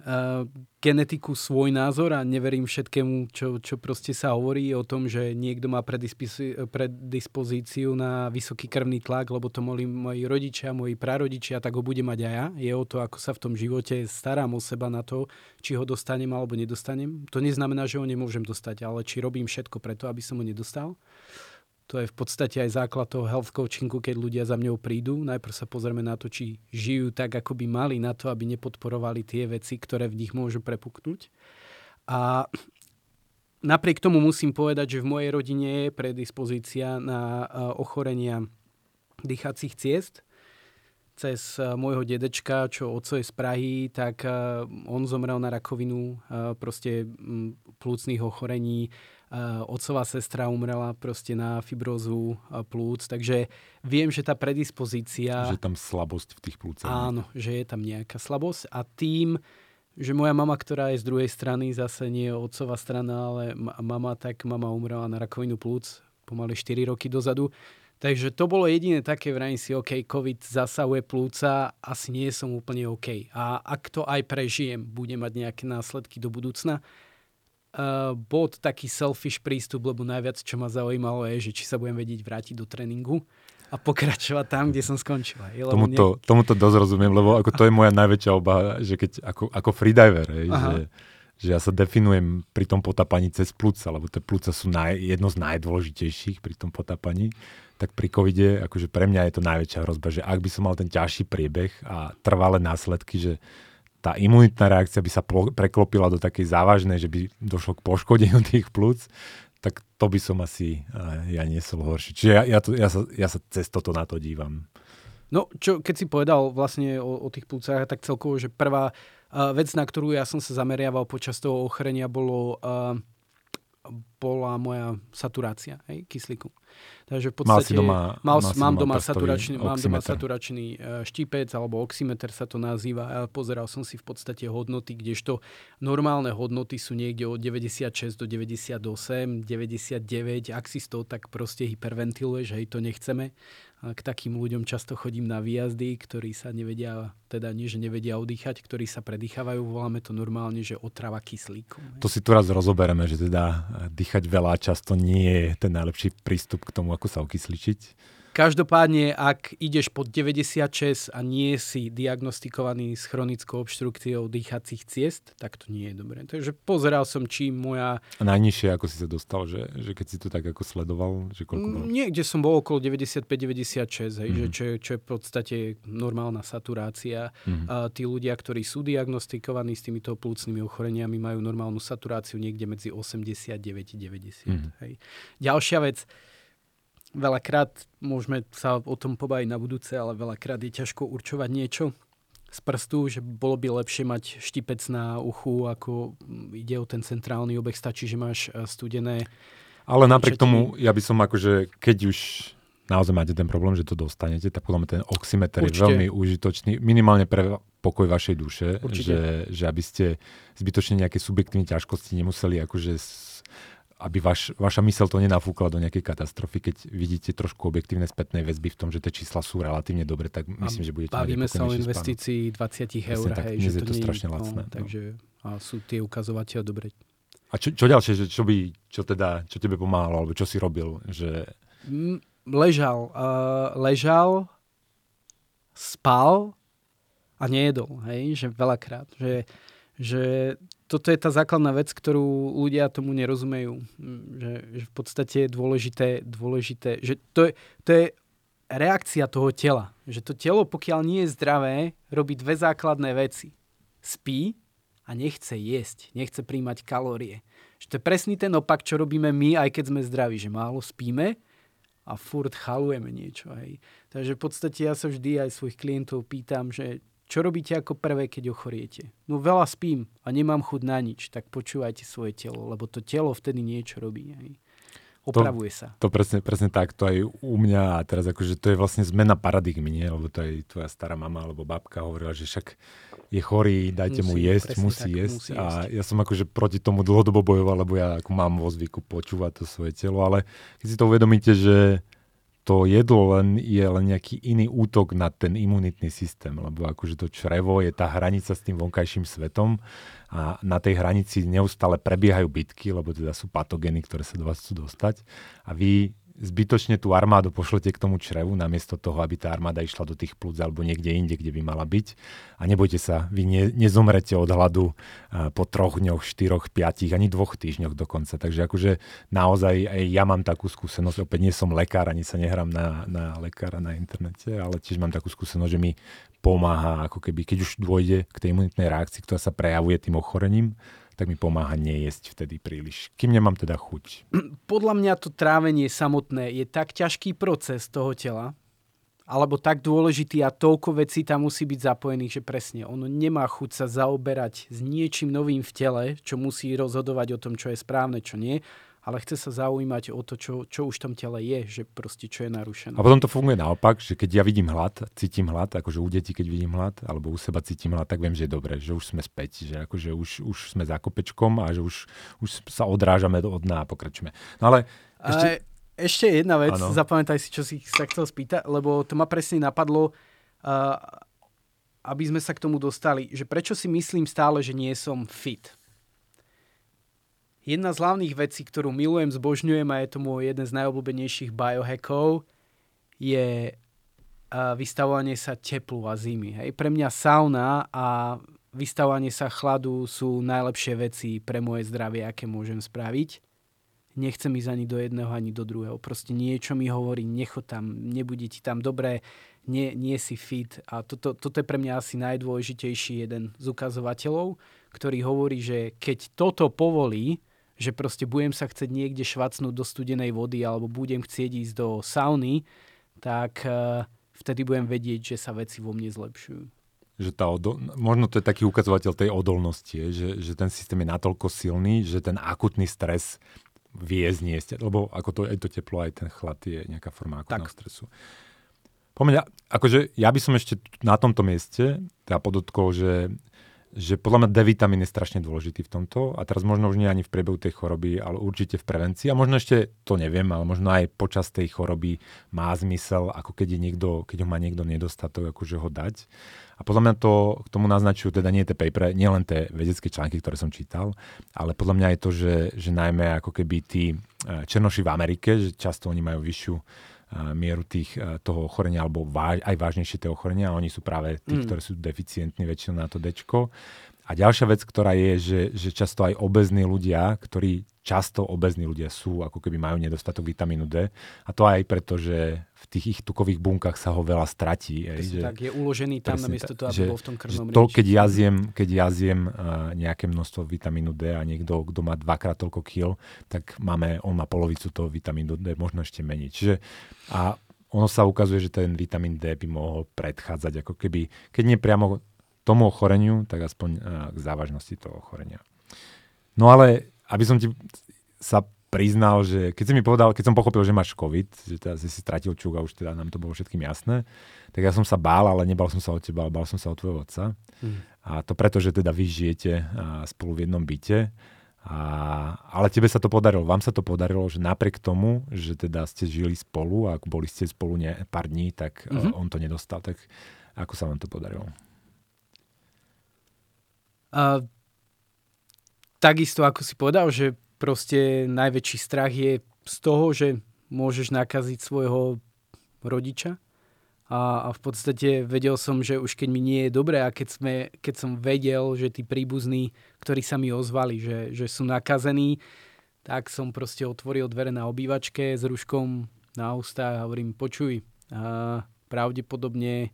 uh, genetiku svoj názor a neverím všetkému, čo, čo proste sa hovorí o tom, že niekto má predispozíciu na vysoký krvný tlak, lebo to mali moji rodičia, moji prarodičia, tak ho bude mať aj ja. Je o to, ako sa v tom živote starám o seba na to, či ho dostanem alebo nedostanem. To neznamená, že ho nemôžem dostať, ale či robím všetko preto, aby som ho nedostal. To je v podstate aj základ toho health coachingu, keď ľudia za mňou prídu. Najprv sa pozrieme na to, či žijú tak, ako by mali na to, aby nepodporovali tie veci, ktoré v nich môžu prepuknúť. A napriek tomu musím povedať, že v mojej rodine je predispozícia na ochorenia dýchacích ciest. Cez môjho dedečka, čo oco je z Prahy, tak on zomrel na rakovinu proste plúcných ochorení otcová sestra umrela proste na fibrozu plúc, takže viem, že tá predispozícia... Že tam slabosť v tých plúcach. Áno, že je tam nejaká slabosť a tým, že moja mama, ktorá je z druhej strany, zase nie je otcová strana, ale mama, tak mama umrela na rakovinu plúc pomaly 4 roky dozadu. Takže to bolo jediné také, vrajím si, OK, COVID zasahuje plúca, asi nie som úplne OK. A ak to aj prežijem, bude mať nejaké následky do budúcna, uh, bol to taký selfish prístup, lebo najviac, čo ma zaujímalo, je, že či sa budem vedieť vrátiť do tréningu a pokračovať tam, kde som skončil. Tomuto, ne... tomuto dosť rozumiem, lebo ako to je moja najväčšia obava, že keď ako, ako freediver, hej, že, že ja sa definujem pri tom potapaní cez plúca, lebo tie plúca sú naj, jedno z najdôležitejších pri tom potapaní, tak pri covide, akože pre mňa je to najväčšia hrozba, že ak by som mal ten ťažší priebeh a trvalé následky, že tá imunitná reakcia by sa preklopila do takej závažnej, že by došlo k poškodeniu tých plúc, tak to by som asi ja niesol horšie. Čiže ja, ja, to, ja, sa, ja sa cez toto na to dívam. No, čo, keď si povedal vlastne o, o tých plúcach, tak celkovo, že prvá uh, vec, na ktorú ja som sa zameriaval počas toho ochorenia, bolo, uh, bola moja saturácia hej, kyslíku. Takže v podstate... Mal doma, mal, mal mám, doma saturačný, mám doma saturačný štípec, alebo oximeter sa to nazýva. A pozeral som si v podstate hodnoty, kdežto normálne hodnoty sú niekde od 96 do 98, 99. Ak si z toho tak proste hyperventiluješ, hej, to nechceme k takým ľuďom často chodím na výjazdy, ktorí sa nevedia, teda nie, že nevedia oddychať, ktorí sa predýchávajú, voláme to normálne, že otrava kyslíkom. To si tu raz rozobereme, že teda dýchať veľa často nie je ten najlepší prístup k tomu, ako sa okysličiť. Každopádne, ak ideš pod 96 a nie si diagnostikovaný s chronickou obštrukciou dýchacích ciest, tak to nie je dobré. Takže pozeral som, či moja... A najnižšie, ako si sa dostal, že, že keď si to tak ako sledoval, že koľko bolo? Niekde som bol okolo 95-96, hej, mm-hmm. že čo, čo je v podstate normálna saturácia. Mm-hmm. A tí ľudia, ktorí sú diagnostikovaní s týmito plúcnymi ochoreniami, majú normálnu saturáciu niekde medzi 89 90. Mm-hmm. Hej. Ďalšia vec, veľakrát môžeme sa o tom pobaviť na budúce, ale veľakrát je ťažko určovať niečo. z prstu, že bolo by lepšie mať štipec na uchu, ako ide o ten centrálny obeh, stačí, že máš e, studené ale napriek tomu, ja by som akože, keď už naozaj máte ten problém, že to dostanete, tak podľa mňa ten oximeter Určite. je veľmi užitočný, minimálne pre pokoj vašej duše, že, že aby ste zbytočne nejaké subjektívne ťažkosti nemuseli akože aby vaš, vaša mysel to nenafúkla do nejakej katastrofy, keď vidíte trošku objektívne spätnej väzby v tom, že tie čísla sú relatívne dobre, tak myslím, že budete Bavíme sa o investícii 20 eur, hej, že to, to je strašne no, lacné. No, takže a sú tie ukazovateľe dobre. A čo, čo ďalšie, že čo by, čo teda, čo tebe pomáhalo, alebo čo si robil? Že... Ležal, uh, ležal, spal a nejedol, hej, že veľakrát, že, že toto je tá základná vec, ktorú ľudia tomu nerozumejú, že, že v podstate je dôležité, dôležité že to je, to je reakcia toho tela, že to telo, pokiaľ nie je zdravé, robí dve základné veci. Spí a nechce jesť, nechce príjmať kalórie. Že to je presný ten opak, čo robíme my, aj keď sme zdraví, že málo spíme a furt chalujeme niečo. Hej. Takže v podstate ja sa vždy aj svojich klientov pýtam, že čo robíte ako prvé, keď ochoriete? No veľa spím a nemám chud na nič, tak počúvajte svoje telo, lebo to telo vtedy niečo robí. Hej. Opravuje to, sa. To presne, presne tak, to aj u mňa a teraz akože to je vlastne zmena paradigmy, nie? Lebo to aj tvoja stará mama alebo babka hovorila, že však je chorý, dajte musí, mu jesť, musí tak, jesť. Musí a jesť. ja som akože proti tomu dlhodobo bojoval, lebo ja ako mám vo zvyku počúvať to svoje telo, ale keď si to uvedomíte, že to jedlo len je len nejaký iný útok na ten imunitný systém, lebo akože to črevo je tá hranica s tým vonkajším svetom a na tej hranici neustále prebiehajú bitky, lebo teda sú patogény, ktoré sa do vás chcú dostať. A vy zbytočne tú armádu pošlete k tomu črevu, namiesto toho, aby tá armáda išla do tých plúc alebo niekde inde, kde by mala byť. A nebojte sa, vy ne, nezomrete od hladu po troch dňoch, štyroch, piatich, ani dvoch týždňoch dokonca. Takže akože naozaj aj ja mám takú skúsenosť, opäť nie som lekár, ani sa nehrám na, na lekára na internete, ale tiež mám takú skúsenosť, že mi pomáha, ako keby, keď už dôjde k tej imunitnej reakcii, ktorá sa prejavuje tým ochorením, tak mi pomáha nejesť vtedy príliš, kým nemám teda chuť. Podľa mňa to trávenie samotné je tak ťažký proces toho tela, alebo tak dôležitý a toľko vecí tam musí byť zapojených, že presne ono nemá chuť sa zaoberať s niečím novým v tele, čo musí rozhodovať o tom, čo je správne, čo nie ale chce sa zaujímať o to, čo, čo už v tom tele je, že proste čo je narušené. A potom to funguje naopak, že keď ja vidím hlad, cítim hlad, akože u detí, keď vidím hlad, alebo u seba cítim hlad, tak viem, že je dobré, že už sme späť, že akože už, už sme za kopečkom a že už, už sa odrážame od dna a pokračujeme. No ale ešte... A ešte jedna vec, ano. zapamätaj si, čo si sa chcel spýtať, lebo to ma presne napadlo, uh, aby sme sa k tomu dostali, že prečo si myslím stále, že nie som fit Jedna z hlavných vecí, ktorú milujem, zbožňujem a je to môj jeden z najobľúbenejších biohackov, je vystavovanie sa teplu a zimy. Hej. Pre mňa sauna a vystavovanie sa chladu sú najlepšie veci pre moje zdravie, aké môžem spraviť. Nechcem ísť ani do jedného, ani do druhého. Proste niečo mi hovorí, necho tam, nebude ti tam dobré, nie, nie si fit. A toto, toto je pre mňa asi najdôležitejší jeden z ukazovateľov, ktorý hovorí, že keď toto povolí, že proste budem sa chcieť niekde švacnúť do studenej vody alebo budem chcieť ísť do sauny, tak uh, vtedy budem vedieť, že sa veci vo mne zlepšujú. Že tá odol... Možno to je taký ukazovateľ tej odolnosti, že, že ten systém je natoľko silný, že ten akutný stres vie zniesť, lebo ako to, aj to teplo, aj ten chlad je nejaká forma akutného tak. stresu. Pomeň, akože ja by som ešte na tomto mieste teda podotkol, že že podľa mňa D vitamín je strašne dôležitý v tomto a teraz možno už nie ani v priebehu tej choroby, ale určite v prevencii a možno ešte to neviem, ale možno aj počas tej choroby má zmysel, ako keď, je niekto, keď ho má niekto nedostatok, akože ho dať. A podľa mňa to k tomu naznačujú teda nie tie paper, nie len tie vedecké články, ktoré som čítal, ale podľa mňa je to, že, že najmä ako keby tí eh, černoši v Amerike, že často oni majú vyššiu mieru tých, toho ochorenia, alebo váž, aj vážnejšie tie ochorenia. Oni sú práve tí, mm. ktorí sú deficientní väčšinou na to dečko. A ďalšia vec, ktorá je, že, že často aj obezní ľudia, ktorí často obezní ľudia sú, ako keby majú nedostatok vitamínu D. A to aj preto, že v tých ich tukových bunkách sa ho veľa stratí. Aj, že, tak je uložený tam namiesto toho, aby že, bol v tom krvnom to, keď ja zjem, keď ja zjem uh, nejaké množstvo vitamínu D a niekto, kto má dvakrát toľko kil, tak máme, on má polovicu toho vitamínu D, možno ešte menej. Čiže a ono sa ukazuje, že ten vitamín D by mohol predchádzať, ako keby, keď nie priamo tomu ochoreniu, tak aspoň uh, k závažnosti toho ochorenia. No ale, aby som ti sa priznal, že keď si mi povedal, keď som pochopil, že máš COVID, že teda si stratil čuk a už teda nám to bolo všetkým jasné, tak ja som sa bál, ale nebal som sa o teba, ale bál som sa o tvojho otca. Mm. A to preto, že teda vy žijete spolu v jednom byte. A, ale tebe sa to podarilo, vám sa to podarilo, že napriek tomu, že teda ste žili spolu a boli ste spolu ne, pár dní, tak mm-hmm. on to nedostal. Tak ako sa vám to podarilo? Uh, takisto ako si povedal, že proste najväčší strach je z toho, že môžeš nakaziť svojho rodiča. A, a v podstate vedel som, že už keď mi nie je dobré a keď, sme, keď som vedel, že tí príbuzní, ktorí sa mi ozvali, že, že sú nakazení, tak som proste otvoril dvere na obývačke s ruškom na ústa a hovorím, počuj, a pravdepodobne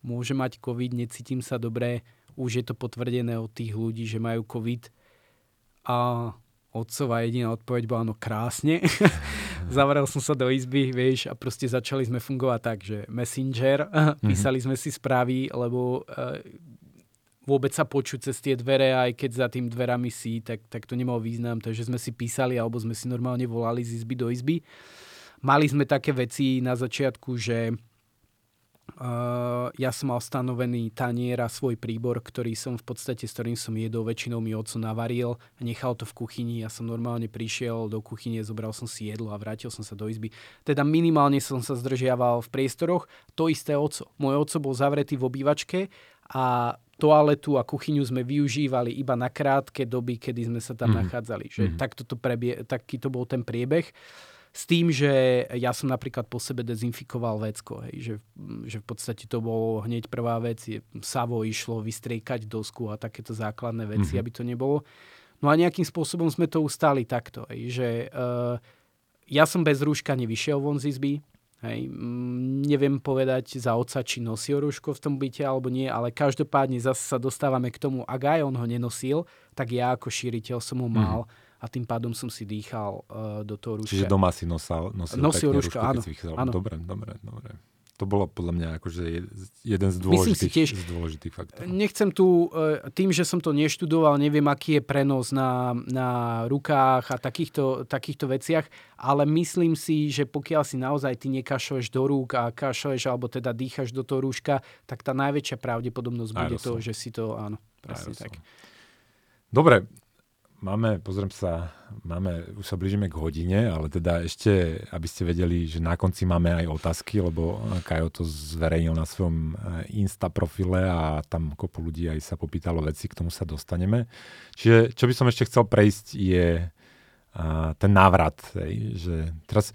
môže mať COVID, necítim sa dobre, už je to potvrdené od tých ľudí, že majú COVID a otcová jediná odpoveď bola no krásne. Zavrel som sa do izby, vieš, a proste začali sme fungovať tak, že messenger, mhm. písali sme si správy, lebo uh, vôbec sa počuť cez tie dvere, aj keď za tým dverami si, tak, tak to nemal význam, takže sme si písali, alebo sme si normálne volali z izby do izby. Mali sme také veci na začiatku, že Uh, ja som mal stanovený tanier a svoj príbor, ktorý som v podstate, s ktorým som jedol, väčšinou mi oco navaril a nechal to v kuchyni. Ja som normálne prišiel do kuchyne, zobral som si jedlo a vrátil som sa do izby. Teda minimálne som sa zdržiaval v priestoroch. To isté oco. Môj oco bol zavretý v obývačke a toaletu a kuchyňu sme využívali iba na krátke doby, kedy sme sa tam mm. nachádzali. Že mm. takto to prebie, taký to bol ten priebeh. Uh, s tým, že ja som napríklad po sebe dezinfikoval vecko, hej, že, že v podstate to bolo hneď prvá vec, je, savo išlo vystriekať dosku a takéto základné veci, mm-hmm. aby to nebolo. No a nejakým spôsobom sme to ustali takto, hej, že uh, ja som bez rúška nevyšiel von z izby, Hej, neviem povedať za oca, či nosil rúško v tom byte alebo nie, ale každopádne zase sa dostávame k tomu, ak aj on ho nenosil, tak ja ako šíriteľ som ho mhm. mal. Mm-hmm a tým pádom som si dýchal uh, do toho rúška. Čiže doma si nosal, nosil, nosil rúška, áno, áno. Dobre, dobre, dobre. To bolo podľa mňa akože jeden z dôležitých, tiež, z dôležitých faktorov. Nechcem tu, e, tým, že som to neštudoval, neviem, aký je prenos na, na rukách a takýchto, takýchto veciach, ale myslím si, že pokiaľ si naozaj ty nekašleš do rúk a kašleš, alebo teda dýchaš do toho rúška, tak tá najväčšia pravdepodobnosť bude to, že si to, áno, presne Aerosol. tak. Dobre, Máme, pozriem sa, máme, už sa blížime k hodine, ale teda ešte, aby ste vedeli, že na konci máme aj otázky, lebo Kajo to zverejnil na svojom eh, Insta profile a tam kopu ľudí aj sa popýtalo veci, k tomu sa dostaneme. Čiže čo by som ešte chcel prejsť je uh, ten návrat. Hej, že teraz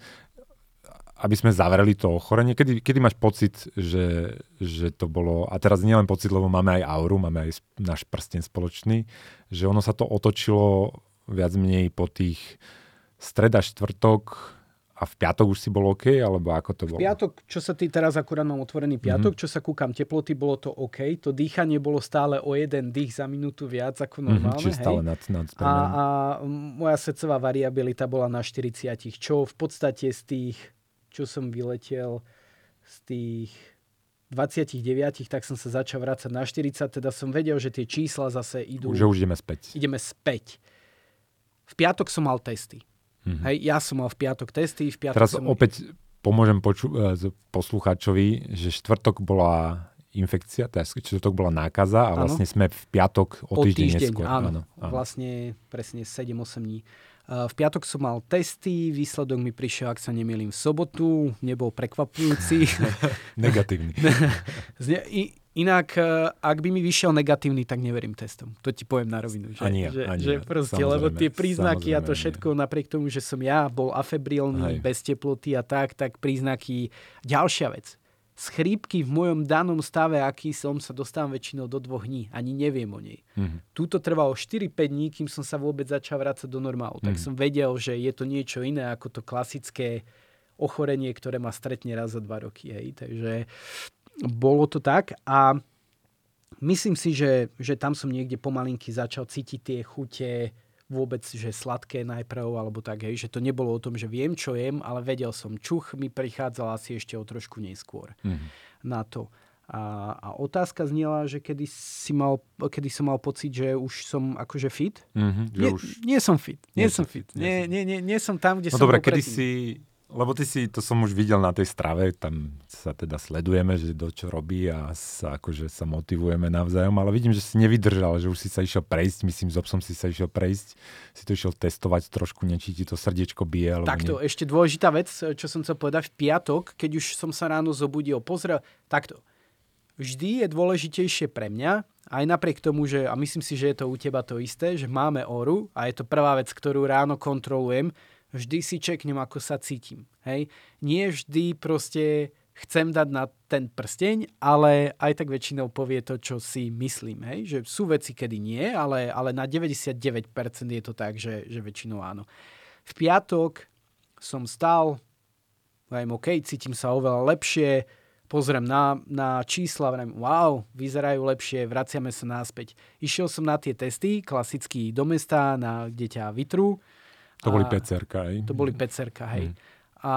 aby sme zavreli to ochorenie? Kedy, kedy máš pocit, že, že to bolo, a teraz nielen pocit, lebo máme aj auru, máme aj náš prsten spoločný, že ono sa to otočilo viac menej po tých streda, štvrtok a v piatok už si bol OK, alebo ako to bolo? V piatok, čo sa ty teraz akurát mám otvorený piatok, mm-hmm. čo sa kúkam teploty, bolo to OK. To dýchanie bolo stále o jeden dých za minútu viac ako mhm, normálne. Mm-hmm, čiže stále nad, nad a, a moja srdcová variabilita bola na 40, čo v podstate z tých čo som vyletel z tých 29, tak som sa začal vrácať na 40, teda som vedel, že tie čísla zase idú... Že už ideme späť. Ideme späť. V piatok som mal testy. Mm-hmm. Hej, ja som mal v piatok testy, v piatok Teraz som... opäť pomôžem poču- e, poslucháčovi, že štvrtok bola infekcia, teda čtvrtok bola nákaza a ano. vlastne sme v piatok o, o týždeň, týždeň neskôr. Áno, áno, áno. vlastne presne 7-8 dní. V piatok som mal testy, výsledok mi prišiel, ak sa nemýlim, v sobotu, nebol prekvapujúci. Negatívny. Inak, e, ak by mi vyšiel negatívny, tak neverím testom. To ti poviem na rovinu. Že, ani ja, že, ani že proste, lebo tie príznaky a to všetko, nie. napriek tomu, že som ja bol afebrilný, Hej. bez teploty a tak, tak príznaky. Ďalšia vec z chrípky v mojom danom stave, aký som, sa dostávam väčšinou do dvoch dní. Ani neviem o nej. Mm-hmm. Túto trvalo 4-5 dní, kým som sa vôbec začal vrácať do normálu. Mm-hmm. Tak mhm. som vedel, že je to niečo iné ako to klasické ochorenie, ktoré ma stretne raz za dva roky. Hej. Takže bolo to tak a myslím si, že, že tam som niekde pomalinky začal cítiť tie chute, vôbec, že sladké najprv, alebo tak, hej, že to nebolo o tom, že viem, čo jem, ale vedel som, čuch mi prichádzal asi ešte o trošku neskôr mm. na to. A, a otázka zniela, že kedy, si mal, kedy som mal pocit, že už som akože fit. Mm-hmm, nie, už... nie som fit. Nie, Nie som fit. fit, nie Nie, nie, nie, som tam, kde No som dobre, kedy si, lebo ty si, to som už videl na tej strave, tam sa teda sledujeme, že do čo robí a sa, akože sa motivujeme navzájom, ale vidím, že si nevydržal, že už si sa išiel prejsť, myslím, s obsom si sa išiel prejsť, si to išiel testovať trošku, nečí ti to srdiečko bije, alebo Takto, nie. ešte dôležitá vec, čo som chcel povedať. V piatok, keď už som sa ráno zobudil, pozrel, takto. Vždy je dôležitejšie pre mňa, aj napriek tomu, že, a myslím si, že je to u teba to isté, že máme oru a je to prvá vec, ktorú ráno kontrolujem, vždy si čeknem, ako sa cítim. Hej? Nie vždy proste chcem dať na ten prsteň, ale aj tak väčšinou povie to, čo si myslím. Hej? Že sú veci, kedy nie, ale, ale na 99% je to tak, že, že väčšinou áno. V piatok som stal, viem, OK, cítim sa oveľa lepšie, pozriem na, na čísla, viem, wow, vyzerajú lepšie, vraciame sa naspäť. Išiel som na tie testy, klasicky do mesta, na, kde ťa vytrú. To boli A- PCR, hej? To boli pecerka, hej. Mm. A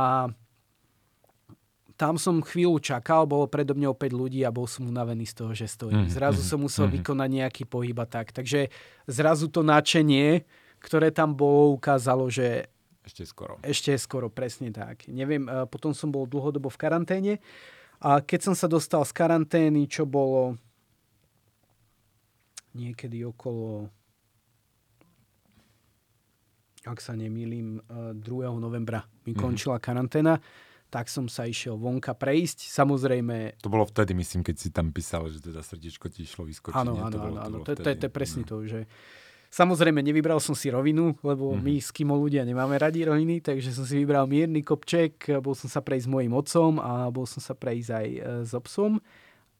tam som chvíľu čakal, bolo predo mňou 5 ľudí a bol som unavený z toho, že stojím. Mhm, Zrazu som musel mhm. vykonať nejaký pohyb a tak. Takže zrazu to načenie, ktoré tam bolo, ukázalo, že Ešte skoro. ešte skoro, presne tak. Neviem, e, potom som bol dlhodobo v karanténe a keď som sa dostal z karantény, čo bolo niekedy okolo ak sa nemýlim, e, 2. novembra mi Mhm. končila karanténa, tak som sa išiel vonka prejsť. Samozrejme, To bolo vtedy, myslím, keď si tam písal, že teda srdiečko ti išlo vyskočiť. áno, áno, áno, to áno. To, to, vtedy. to je presne No. to, že Samozrejme, nevybral som si rovinu, lebo Mhm. my s kým ľudia nemáme radi roviny, takže som si vybral mierny kopček, bol som sa prejsť s mojim otcom a bol som sa prejsť aj e, s obsom.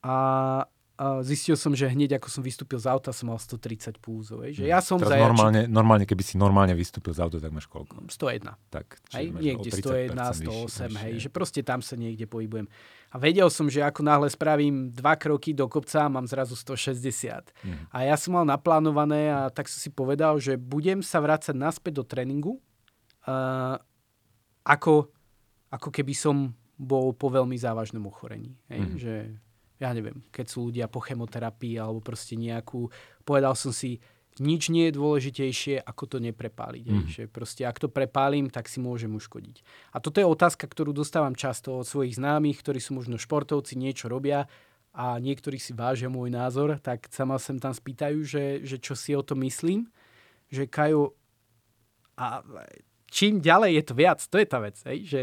A, a zistil som, že hneď ako som vystúpil z auta, som mal 130 púzov. Že ja som Teraz zajačik normálne, normálne, keby si normálne vystúpil z auta, tak máš koľko? 101. Tak, máš niekde o 101, 30% 108, vyššie, hej, že proste tam sa niekde pohybujem. A vedel som, že ako náhle spravím dva kroky do kopca, mám zrazu 160. Mhm. A ja som mal naplánované a tak som si povedal, že budem sa vrácať naspäť do tréningu, uh, ako, ako keby som bol po veľmi závažnom ochorení. Hej? Mhm. Že, ja neviem, keď sú ľudia po chemoterapii alebo proste nejakú, povedal som si, nič nie je dôležitejšie, ako to neprepáliť. Mhm. Že proste, ak to prepálim, tak si môžem uškodiť. A toto je otázka, ktorú dostávam často od svojich známych, ktorí sú možno športovci, niečo robia a niektorí si vážia môj názor, tak sa ma sem tam spýtajú, že, že čo si o to myslím. Že Kajo, a čím ďalej je to viac, to je tá vec, hej? že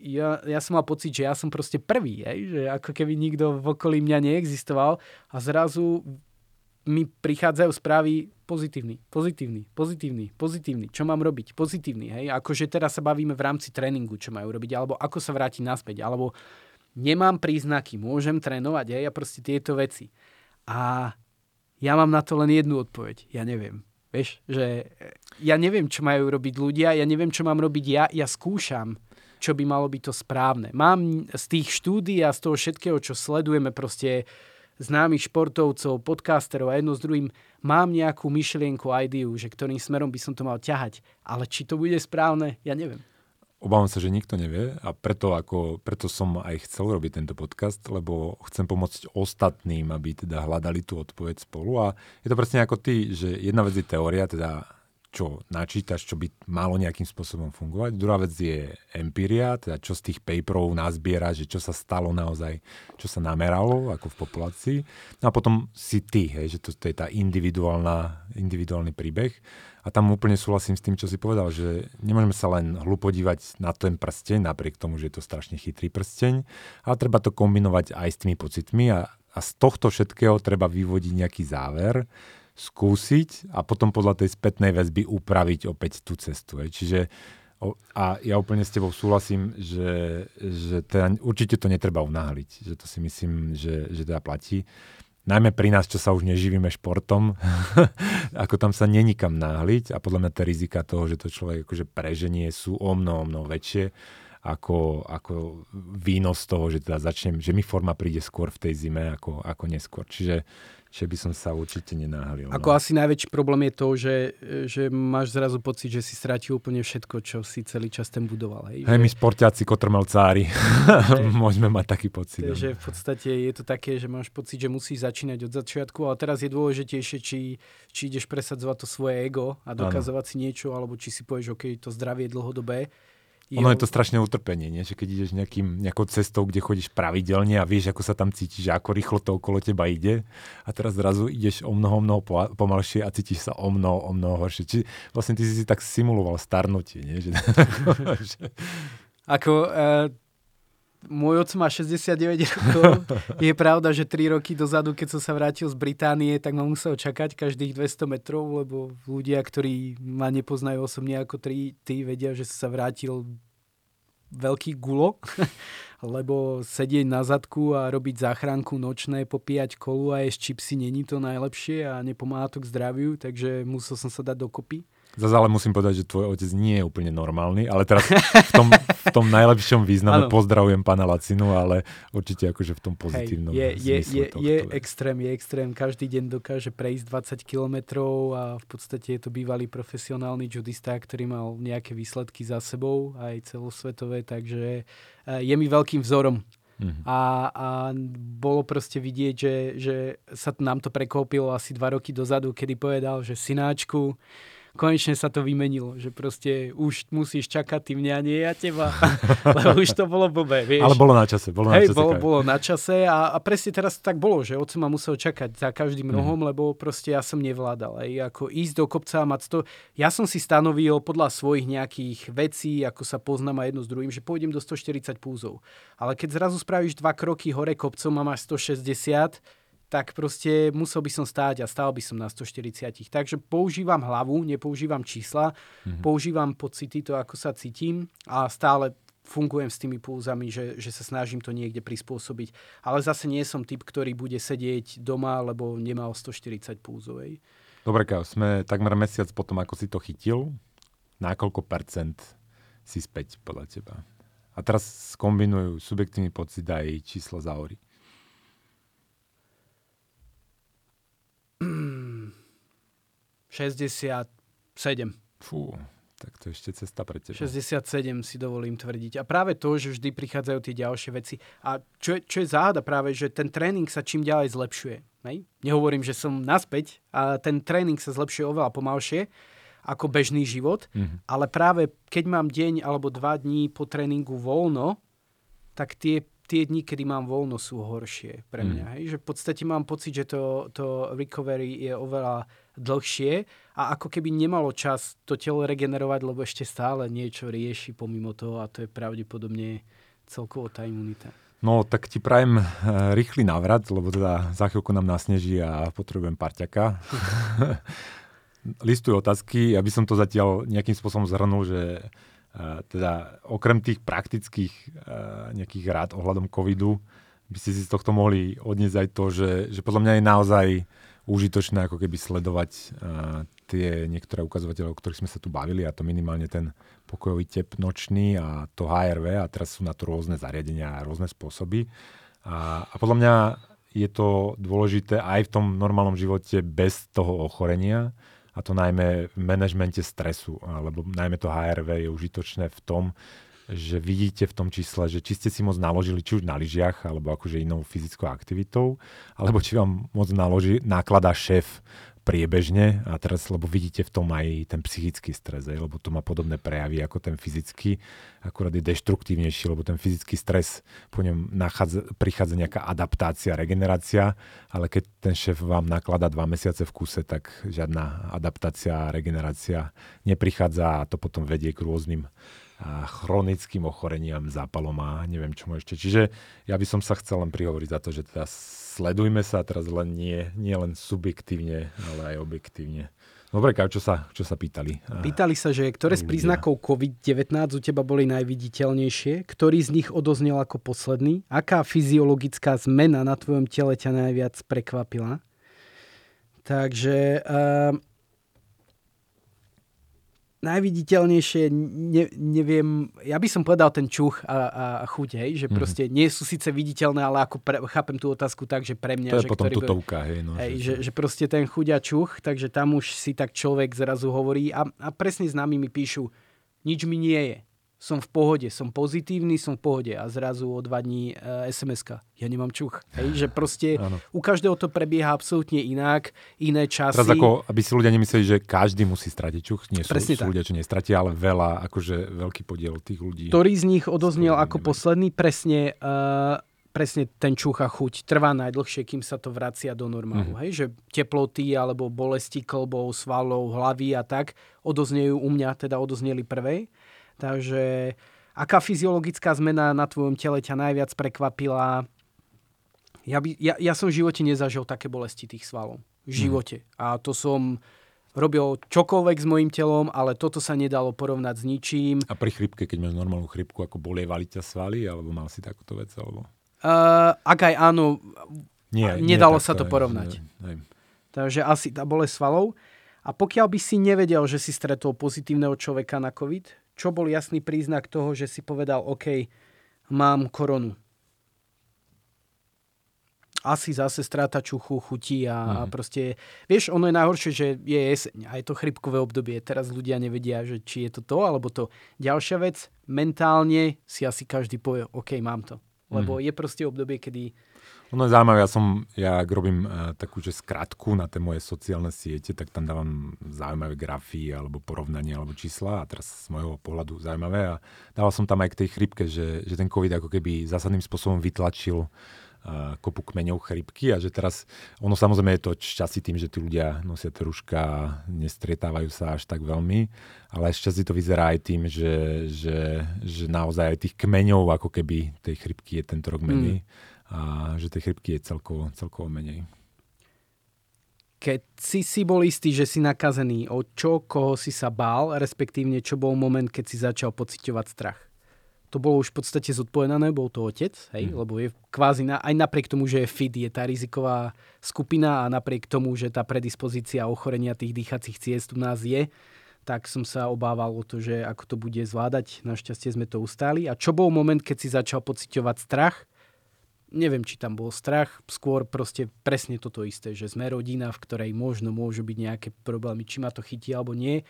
ja, ja som mal pocit, že ja som proste prvý, hej? že ako keby nikto v okolí mňa neexistoval a zrazu mi prichádzajú správy pozitívny, pozitívny, pozitívny, pozitívny. Čo mám robiť? Pozitívny, hej? Akože teraz sa bavíme v rámci tréningu, čo majú robiť, alebo ako sa vrátiť naspäť, alebo nemám príznaky, môžem trénovať, hej? A proste tieto veci. A ja mám na to len jednu odpoveď. Ja neviem. Vieš, že ja neviem, čo majú robiť ľudia, ja neviem, čo mám robiť ja, ja skúšam, čo by malo byť to správne. Mám z tých štúdí a z toho všetkého, čo sledujeme proste známych športovcov, podcasterov a jedno s druhým, mám nejakú myšlienku, ideu, že ktorým smerom by som to mal ťahať. Ale či to bude správne, ja neviem. Obávam sa, že nikto nevie a preto, ako, preto som aj chcel robiť tento podcast, lebo chcem pomôcť ostatným, aby teda hľadali tú odpoveď spolu a je to presne ako ty, že jedna vec je teória, teda čo načítaš, čo by malo nejakým spôsobom fungovať. Druhá vec je empíria, teda čo z tých paperov nazbiera, že čo sa stalo naozaj, čo sa nameralo ako v populácii. No a potom si ty, hej, že to, to je tá individuálna, individuálny príbeh. A tam úplne súhlasím s tým, čo si povedal, že nemôžeme sa len hlupo dívať na ten prsteň, napriek tomu, že je to strašne chytrý prsteň, ale treba to kombinovať aj s tými pocitmi a, a z tohto všetkého treba vyvodiť nejaký záver, skúsiť a potom podľa tej spätnej väzby upraviť opäť tú cestu. Hej. Čiže a ja úplne s tebou súhlasím, že, že teda určite to netreba unáhliť. Že to si myslím, že, že teda platí. Najmä pri nás, čo sa už neživíme športom, ako tam sa nenikam náhliť a podľa mňa tie rizika toho, že to človek akože preženie sú o mnoho, o mnoho väčšie. ako, ako výnos toho, že teda začnem, že mi forma príde skôr v tej zime ako, ako neskôr. Čiže že by som sa určite nenáhalil. Ako no. asi najväčší problém je to, že, že máš zrazu pocit, že si strátil úplne všetko, čo si celý čas ten budoval. Hej, hej že... my sportiaci, kotrmelcári, môžeme mať taký pocit. No. Že v podstate je to také, že máš pocit, že musíš začínať od začiatku, ale teraz je dôležitejšie, či, či ideš presadzovať to svoje ego a dokazovať ano. si niečo, alebo či si povieš, OK, to zdravie je dlhodobé ono je to strašné utrpenie, nie? že keď ideš nejakým, nejakou cestou, kde chodíš pravidelne a vieš, ako sa tam cítiš, ako rýchlo to okolo teba ide a teraz zrazu ideš o mnoho, mnoho pomalšie a cítiš sa o mnoho, o mnoho horšie. Či vlastne ty si si tak simuloval starnutie. Nie? Že... ako uh, môj oco má 69 rokov. Je pravda, že 3 roky dozadu, keď som sa vrátil z Británie, tak ma musel čakať každých 200 metrov, lebo ľudia, ktorí ma nepoznajú osobne ako tri, tí, vedia, že sa vrátil veľký gulo, lebo sedieť na zadku a robiť záchranku nočné, popíjať kolu a jesť čipsy není to najlepšie a nepomáha to k zdraviu, takže musel som sa dať dokopy. Zase ale musím povedať, že tvoj otec nie je úplne normálny, ale teraz v tom, v tom najlepšom význame ano. pozdravujem pána Lacinu, ale určite akože v tom pozitívnom Hej, je, je, je, je extrém, je extrém. Každý deň dokáže prejsť 20 kilometrov a v podstate je to bývalý profesionálny judista, ktorý mal nejaké výsledky za sebou, aj celosvetové, takže eh, je mi veľkým vzorom. Mm-hmm. A, a bolo proste vidieť, že, že sa nám to prekopilo asi dva roky dozadu, kedy povedal, že synáčku, konečne sa to vymenilo, že proste už musíš čakať, ty mňa nie ja teba, lebo už to bolo blbé, vieš. Ale bolo na čase, bolo Hej, na čase. Bolo, bolo na čase a, a presne teraz to tak bolo, že otco ma musel čakať za každým mhm. rohom, mm. lebo proste ja som nevládal. Aj ako ísť do kopca a mať to... Ja som si stanovil podľa svojich nejakých vecí, ako sa poznám a jedno s druhým, že pôjdem do 140 púzov. Ale keď zrazu spravíš dva kroky hore kopcom a máš 160, tak proste musel by som stáť a stál by som na 140. Takže používam hlavu, nepoužívam čísla, mm-hmm. používam pocity, to ako sa cítim a stále fungujem s tými pulzami, že, že sa snažím to niekde prispôsobiť. Ale zase nie som typ, ktorý bude sedieť doma, lebo nemal 140 pulzovej. Dobre, Kao, sme takmer mesiac potom, ako si to chytil. Na koľko percent si späť podľa teba? A teraz skombinujú subjektívny pocit aj číslo za ory. 67. Fú, tak to ešte cesta pre teba. 67 si dovolím tvrdiť. A práve to, že vždy prichádzajú tie ďalšie veci. A čo je, čo je záhada práve, že ten tréning sa čím ďalej zlepšuje. Hej? Nehovorím, že som naspäť, a ten tréning sa zlepšuje oveľa pomalšie ako bežný život, mm-hmm. ale práve keď mám deň alebo dva dní po tréningu voľno, tak tie tie dni, kedy mám voľno, sú horšie pre mňa. Mm. Hej? Že v podstate mám pocit, že to, to recovery je oveľa dlhšie a ako keby nemalo čas to telo regenerovať, lebo ešte stále niečo rieši pomimo toho a to je pravdepodobne celkovo tá imunita. No, tak ti prajem uh, rýchly návrat, lebo teda za chvíľku nám nasneží a potrebujem parťaka. Listuj otázky, aby som to zatiaľ nejakým spôsobom zhrnul, že teda okrem tých praktických nejakých rád ohľadom covidu, by ste si z tohto mohli odniesť aj to, že, že podľa mňa je naozaj užitočné ako keby sledovať tie niektoré ukazovatele, o ktorých sme sa tu bavili, a to minimálne ten pokojový tep nočný a to HRV, a teraz sú na to rôzne zariadenia a rôzne spôsoby. A, a podľa mňa je to dôležité aj v tom normálnom živote bez toho ochorenia, a to najmä v manažmente stresu, lebo najmä to HRV je užitočné v tom, že vidíte v tom čísle, že či ste si moc naložili, či už na lyžiach, alebo akože inou fyzickou aktivitou, alebo či vám moc naloží, nakladá šéf priebežne a teraz, lebo vidíte v tom aj ten psychický stres, aj, lebo to má podobné prejavy ako ten fyzický, akurát je deštruktívnejší, lebo ten fyzický stres, po ňom nachádza, prichádza nejaká adaptácia, regenerácia, ale keď ten šéf vám nakladá dva mesiace v kuse, tak žiadna adaptácia, regenerácia neprichádza a to potom vedie k rôznym a chronickým ochoreniam, zápalom a neviem čomu ešte. Čiže ja by som sa chcel len prihovoriť za to, že teda sledujme sa teraz len nie, nie len subjektívne, ale aj objektívne. Dobre, Kaj, čo sa, čo sa pýtali? Pýtali sa, že ktoré z príznakov COVID-19 u teba boli najviditeľnejšie, ktorý z nich odoznel ako posledný, aká fyziologická zmena na tvojom tele ťa najviac prekvapila. Takže uh, najviditeľnejšie, ne, neviem, ja by som povedal ten čuch a, a chuť, hej, že mm-hmm. proste nie sú síce viditeľné, ale ako pre, chápem tú otázku tak, že pre mňa... To je že potom ktorý, tutovka, hej. No, hej že, že, že proste ten chuť a čuch, takže tam už si tak človek zrazu hovorí a, a presne známi mi píšu, nič mi nie je som v pohode, som pozitívny, som v pohode a zrazu o dva dní uh, SMS-ka. Ja nemám čuch. Hej, že proste ano. u každého to prebieha absolútne inak, iné časy. Teraz ako, aby si ľudia nemysleli, že každý musí stratiť čuch. Nie sú, Presne sú ľudia, čo nestratia, ale veľa, akože veľký podiel tých ľudí. Ktorý z nich odoznel ako neviem. posledný? Presne uh, presne ten čuch a chuť trvá najdlhšie, kým sa to vracia do normálu. Mm. Hej? Že teploty alebo bolesti klbov, svalov, hlavy a tak odoznejú u mňa, teda odozneli prvej. Takže aká fyziologická zmena na tvojom tele ťa najviac prekvapila? Ja, by, ja, ja som v živote nezažil také bolesti tých svalov. V mhm. živote. Mm. A to som robil čokoľvek s mojim telom, ale toto sa nedalo porovnať s ničím. A pri chrypke, keď máš normálnu chrypku, ako bolievali ťa svaly, alebo mal si takúto vec? Alebo... Uh, ak aj áno, nie, nedalo nie sa to porovnať. Že, Takže asi tá bolesť svalov. A pokiaľ by si nevedel, že si stretol pozitívneho človeka na COVID, čo bol jasný príznak toho, že si povedal, OK, mám koronu? Asi zase stráta čuchu, chutí a, mm. a proste... Vieš, ono je najhoršie, že je jeseň a je to chrypkové obdobie. Teraz ľudia nevedia, že či je to to, alebo to. Ďalšia vec, mentálne si asi každý povie, OK, mám to. Lebo mm. je proste obdobie, kedy ono je zaujímavé, ja som, ja ak robím uh, takú, že skratku na tie moje sociálne siete, tak tam dávam zaujímavé grafy alebo porovnanie alebo čísla a teraz z môjho pohľadu zaujímavé a dával som tam aj k tej chrypke, že, že ten COVID ako keby zásadným spôsobom vytlačil uh, kopu kmeňov chrypky a že teraz, ono samozrejme je to šťastí tým, že tí ľudia nosia rúška, nestrietávajú sa až tak veľmi, ale šťastí to vyzerá aj tým, že, že, že naozaj aj tých kmeňov ako keby tej chrypky je tento rok menej. Mm a že tej chrypky je celkovo, celkovo menej. Keď si si bol istý, že si nakazený, o čo, koho si sa bál, respektívne čo bol moment, keď si začal pociťovať strach? To bolo už v podstate zodpovedané, bol to otec, hej? Mm. lebo je kvázi, na, aj napriek tomu, že je fit, je tá riziková skupina a napriek tomu, že tá predispozícia ochorenia tých dýchacích ciest u nás je, tak som sa obával o to, že ako to bude zvládať. Našťastie sme to ustáli. A čo bol moment, keď si začal pociťovať strach? Neviem, či tam bol strach, skôr proste presne toto isté, že sme rodina, v ktorej možno môžu byť nejaké problémy, či ma to chytí alebo nie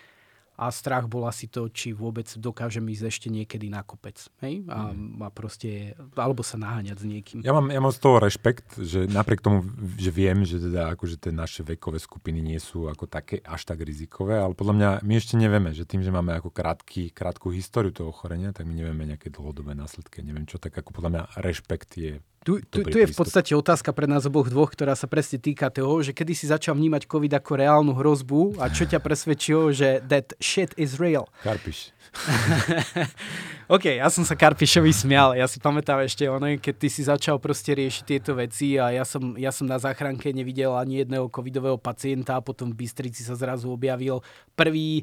a strach bol asi to, či vôbec dokážem ísť ešte niekedy na kopec. Hej? A, mm. a proste, alebo sa naháňať s niekým. Ja mám, ja mám z toho rešpekt, že napriek tomu, že viem, že teda akože tie naše vekové skupiny nie sú ako také až tak rizikové, ale podľa mňa my ešte nevieme, že tým, že máme ako krátky, krátku históriu toho ochorenia, tak my nevieme nejaké dlhodobé následky. Neviem čo, tak ako podľa mňa rešpekt je tu, tu, tu je v podstate otázka pre nás oboch dvoch, ktorá sa presne týka toho, že kedy si začal vnímať COVID ako reálnu hrozbu a čo ťa presvedčilo, že that shit is real. Karpiš. OK, ja som sa Karpišovi smial. Ja si pamätám ešte ono, keď ty si začal proste riešiť tieto veci a ja som, ja som na záchranke nevidel ani jedného covidového pacienta a potom v Bystrici sa zrazu objavil prvý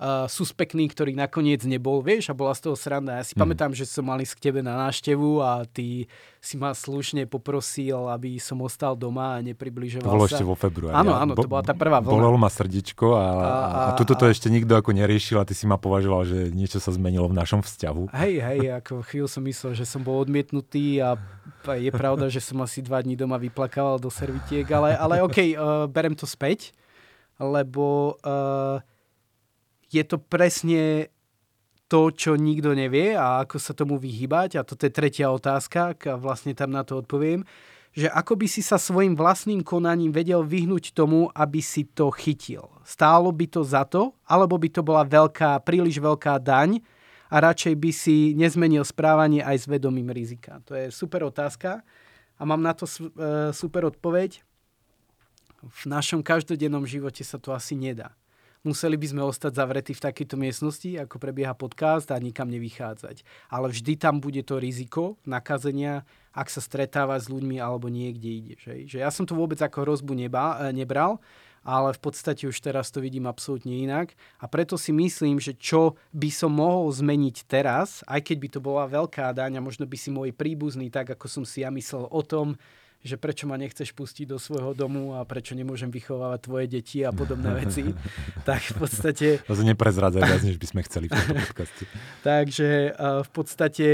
uh, suspektný, ktorý nakoniec nebol, vieš, a bola z toho sranda. Ja si mm. pamätám, že som mal ísť k tebe na návštevu a ty si ma slušne poprosil, aby som ostal doma a nepribližoval to bolo sa. ešte vo februári. Áno, áno, to bola tá prvá vlna. Bolelo ma srdiečko a, a, a, a tuto to ešte nikto ako neriešil a ty si ma považoval, že niečo sa zmenilo v našom vzťahu. Hej, hej, ako chvíľu som myslel, že som bol odmietnutý a je pravda, že som asi dva dní doma vyplakával do servitiek, ale, ale OK, uh, berem to späť, lebo uh, je to presne to, čo nikto nevie a ako sa tomu vyhybať. A toto je tretia otázka, a vlastne tam na to odpoviem že ako by si sa svojim vlastným konaním vedel vyhnúť tomu, aby si to chytil. Stálo by to za to, alebo by to bola veľká, príliš veľká daň a radšej by si nezmenil správanie aj s vedomím rizika. To je super otázka a mám na to e, super odpoveď. V našom každodennom živote sa to asi nedá museli by sme ostať zavretí v takejto miestnosti, ako prebieha podcast a nikam nevychádzať. Ale vždy tam bude to riziko nakazenia, ak sa stretáva s ľuďmi alebo niekde ide. Že, že ja som to vôbec ako hrozbu neba, e, nebral, ale v podstate už teraz to vidím absolútne inak. A preto si myslím, že čo by som mohol zmeniť teraz, aj keď by to bola veľká daň a možno by si môj príbuzný, tak ako som si ja myslel o tom, že prečo ma nechceš pustiť do svojho domu a prečo nemôžem vychovávať tvoje deti a podobné veci. tak v podstate... To sa neprezradzaj viac, než by sme chceli v tomto podcaste. Takže v podstate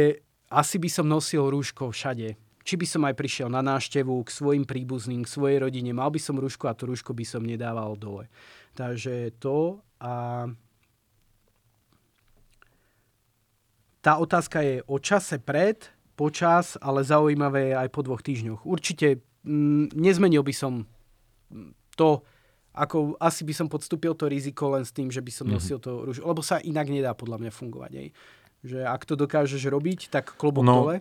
asi by som nosil rúško všade. Či by som aj prišiel na náštevu k svojim príbuzným, k svojej rodine, mal by som rúško a to rúško by som nedával dole. Takže to a tá otázka je o čase pred, počas, ale zaujímavé je aj po dvoch týždňoch. Určite mm, nezmenil by som to, ako asi by som podstúpil to riziko len s tým, že by som mhm. nosil to rúško, lebo sa inak nedá podľa mňa fungovať. Aj. Že ak to dokážeš robiť, tak klobok no, dole.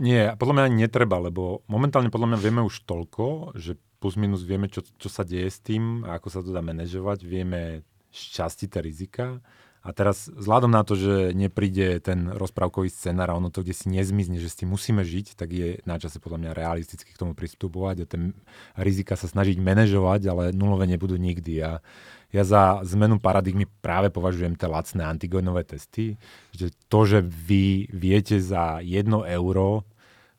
Nie, podľa mňa ani netreba, lebo momentálne podľa mňa vieme už toľko, že plus minus vieme, čo, čo sa deje s tým a ako sa to dá manažovať, vieme šťastí tie rizika. A teraz vzhľadom na to, že nepríde ten rozprávkový scenár a ono to kde si nezmizne, že s tým musíme žiť, tak je na čase podľa mňa realisticky k tomu pristupovať a ten rizika sa snažiť manažovať, ale nulové nebudú nikdy. A ja za zmenu paradigmy práve považujem tie lacné antigenové testy, že to, že vy viete za 1 euro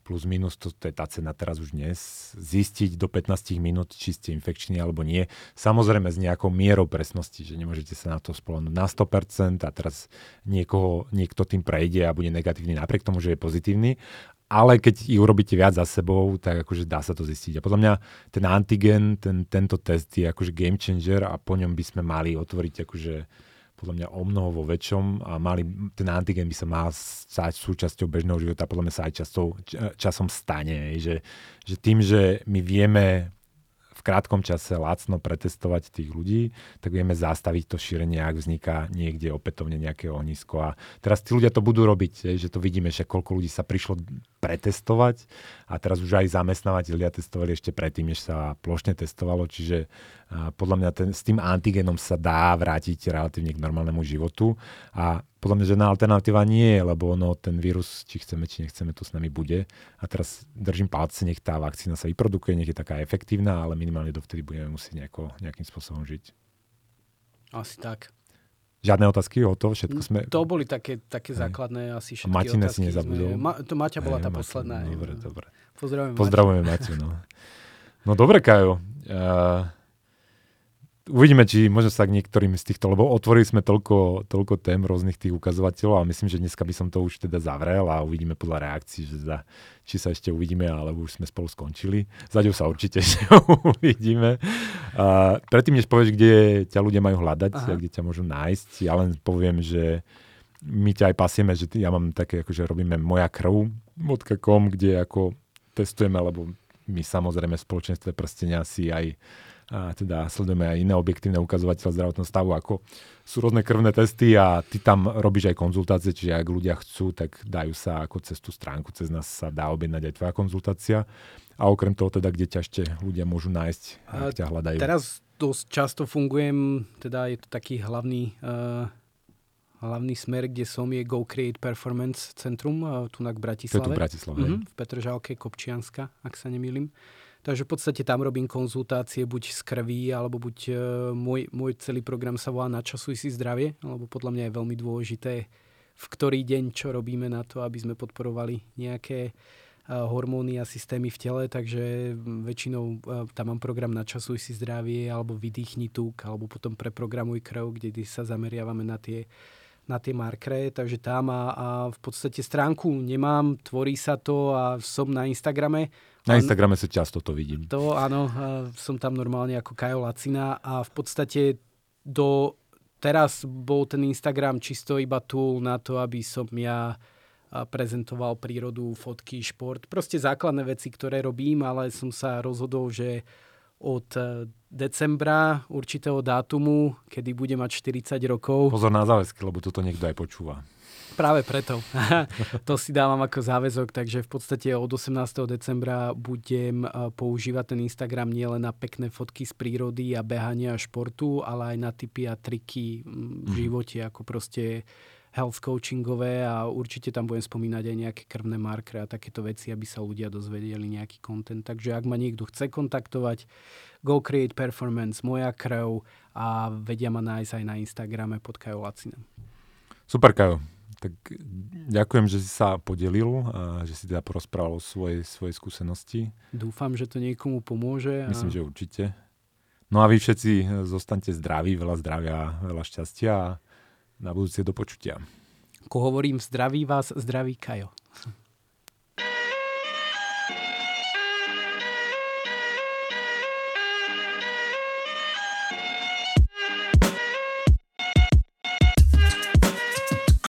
plus minus, to, to je tá cena teraz už dnes, zistiť do 15 minút, či ste infekční alebo nie. Samozrejme s nejakou mierou presnosti, že nemôžete sa na to spolahnúť na 100% a teraz niekoho, niekto tým prejde a bude negatívny napriek tomu, že je pozitívny, ale keď ich urobíte viac za sebou, tak akože dá sa to zistiť. A podľa mňa ten antigen, ten, tento test je akože game changer a po ňom by sme mali otvoriť akože podľa mňa o mnoho vo väčšom a mali, ten antigen by sa mal stať súčasťou bežného života, podľa mňa sa aj časou, časom stane. Že, že tým, že my vieme krátkom čase lacno pretestovať tých ľudí, tak vieme zastaviť to šírenie, ak vzniká niekde opätovne nejaké ohnisko. A teraz tí ľudia to budú robiť, že to vidíme, že koľko ľudí sa prišlo pretestovať a teraz už aj zamestnávateľia testovali ešte predtým, než sa plošne testovalo, čiže podľa mňa ten, s tým antigenom sa dá vrátiť relatívne k normálnemu životu a podľa mňa žiadna alternatíva nie je, lebo ono, ten vírus, či chceme, či nechceme, to s nami bude. A teraz držím palce, nech tá vakcína sa vyprodukuje, nech je taká efektívna, ale minimálne dovtedy budeme musieť nejako, nejakým spôsobom žiť. Asi tak. Žiadne otázky o to? Všetko sme... To boli také, také základné asi všetky Matine otázky. si nezabudol. Ma, to Maťa bola tá Maťa, posledná. Dobre, dobre. Pozdravujeme, Pozdravujeme Maťu. no. no dobre, Kajo. Uh, uvidíme, či možno sa k niektorým z týchto, lebo otvorili sme toľko, toľko tém rôznych tých ukazovateľov a myslím, že dneska by som to už teda zavrel a uvidíme podľa reakcií, že za, či sa ešte uvidíme, alebo už sme spolu skončili. Zaďou sa určite ešte uvidíme. A predtým, než povieš, kde ťa ľudia majú hľadať Aha. a kde ťa môžu nájsť, ja len poviem, že my ťa aj pasieme, že ja mám také, akože robíme moja krv, .com, kde ako testujeme, lebo my samozrejme v spoločenstve prstenia si aj a teda sledujeme aj iné objektívne ukazovateľe zdravotného stavu, ako sú rôzne krvné testy a ty tam robíš aj konzultácie, čiže ak ľudia chcú, tak dajú sa ako cez tú stránku, cez nás sa dá objednať aj tvoja konzultácia. A okrem toho teda, kde ťa ešte ľudia môžu nájsť, ak ťa hľadajú. Teraz dosť často fungujem, teda je to taký hlavný, uh, hlavný smer, kde som, je Go Create Performance Centrum, uh, tu na Bratislave. To je tu v Bratislave. Uh-huh, v Petržálke, Kopčianska, ak sa nemýlim. Takže v podstate tam robím konzultácie buď z krví, alebo buď uh, môj, môj celý program sa volá Načasuj si zdravie, lebo podľa mňa je veľmi dôležité, v ktorý deň čo robíme na to, aby sme podporovali nejaké uh, hormóny a systémy v tele, takže väčšinou uh, tam mám program Načasuj si zdravie, alebo Vydýchni tuk, alebo potom Preprogramuj krv, kde sa zameriavame na tie na tie markre, takže tam a, a v podstate stránku nemám, tvorí sa to a som na Instagrame, na Instagrame sa často to vidím. To áno, som tam normálne ako Kajo Lacina a v podstate do teraz bol ten Instagram čisto iba tool na to, aby som ja prezentoval prírodu, fotky, šport. Proste základné veci, ktoré robím, ale som sa rozhodol, že od e, decembra určitého dátumu, kedy bude mať 40 rokov. Pozor na záväzky, lebo toto niekto aj počúva. Práve preto. to si dávam ako záväzok, takže v podstate od 18. decembra budem eh, používať ten Instagram nielen na pekné fotky z prírody a behania a športu, ale aj na tipy a triky mm, v mhm. živote, ako proste health coachingové a určite tam budem spomínať aj nejaké krvné markre a takéto veci, aby sa ľudia dozvedeli nejaký kontent. Takže ak ma niekto chce kontaktovať, Go Create Performance, moja krv a vedia ma nájsť aj na Instagrame pod Kajo Lacina. Super, Kajo. Tak ďakujem, že si sa podelil a že si teda porozprával o svojej, svojej skúsenosti. Dúfam, že to niekomu pomôže. A... Myslím, že určite. No a vy všetci eh, zostaňte zdraví, veľa zdravia, veľa šťastia a na budúce do počutia. Ko hovorím, zdraví vás, zdraví Kajo.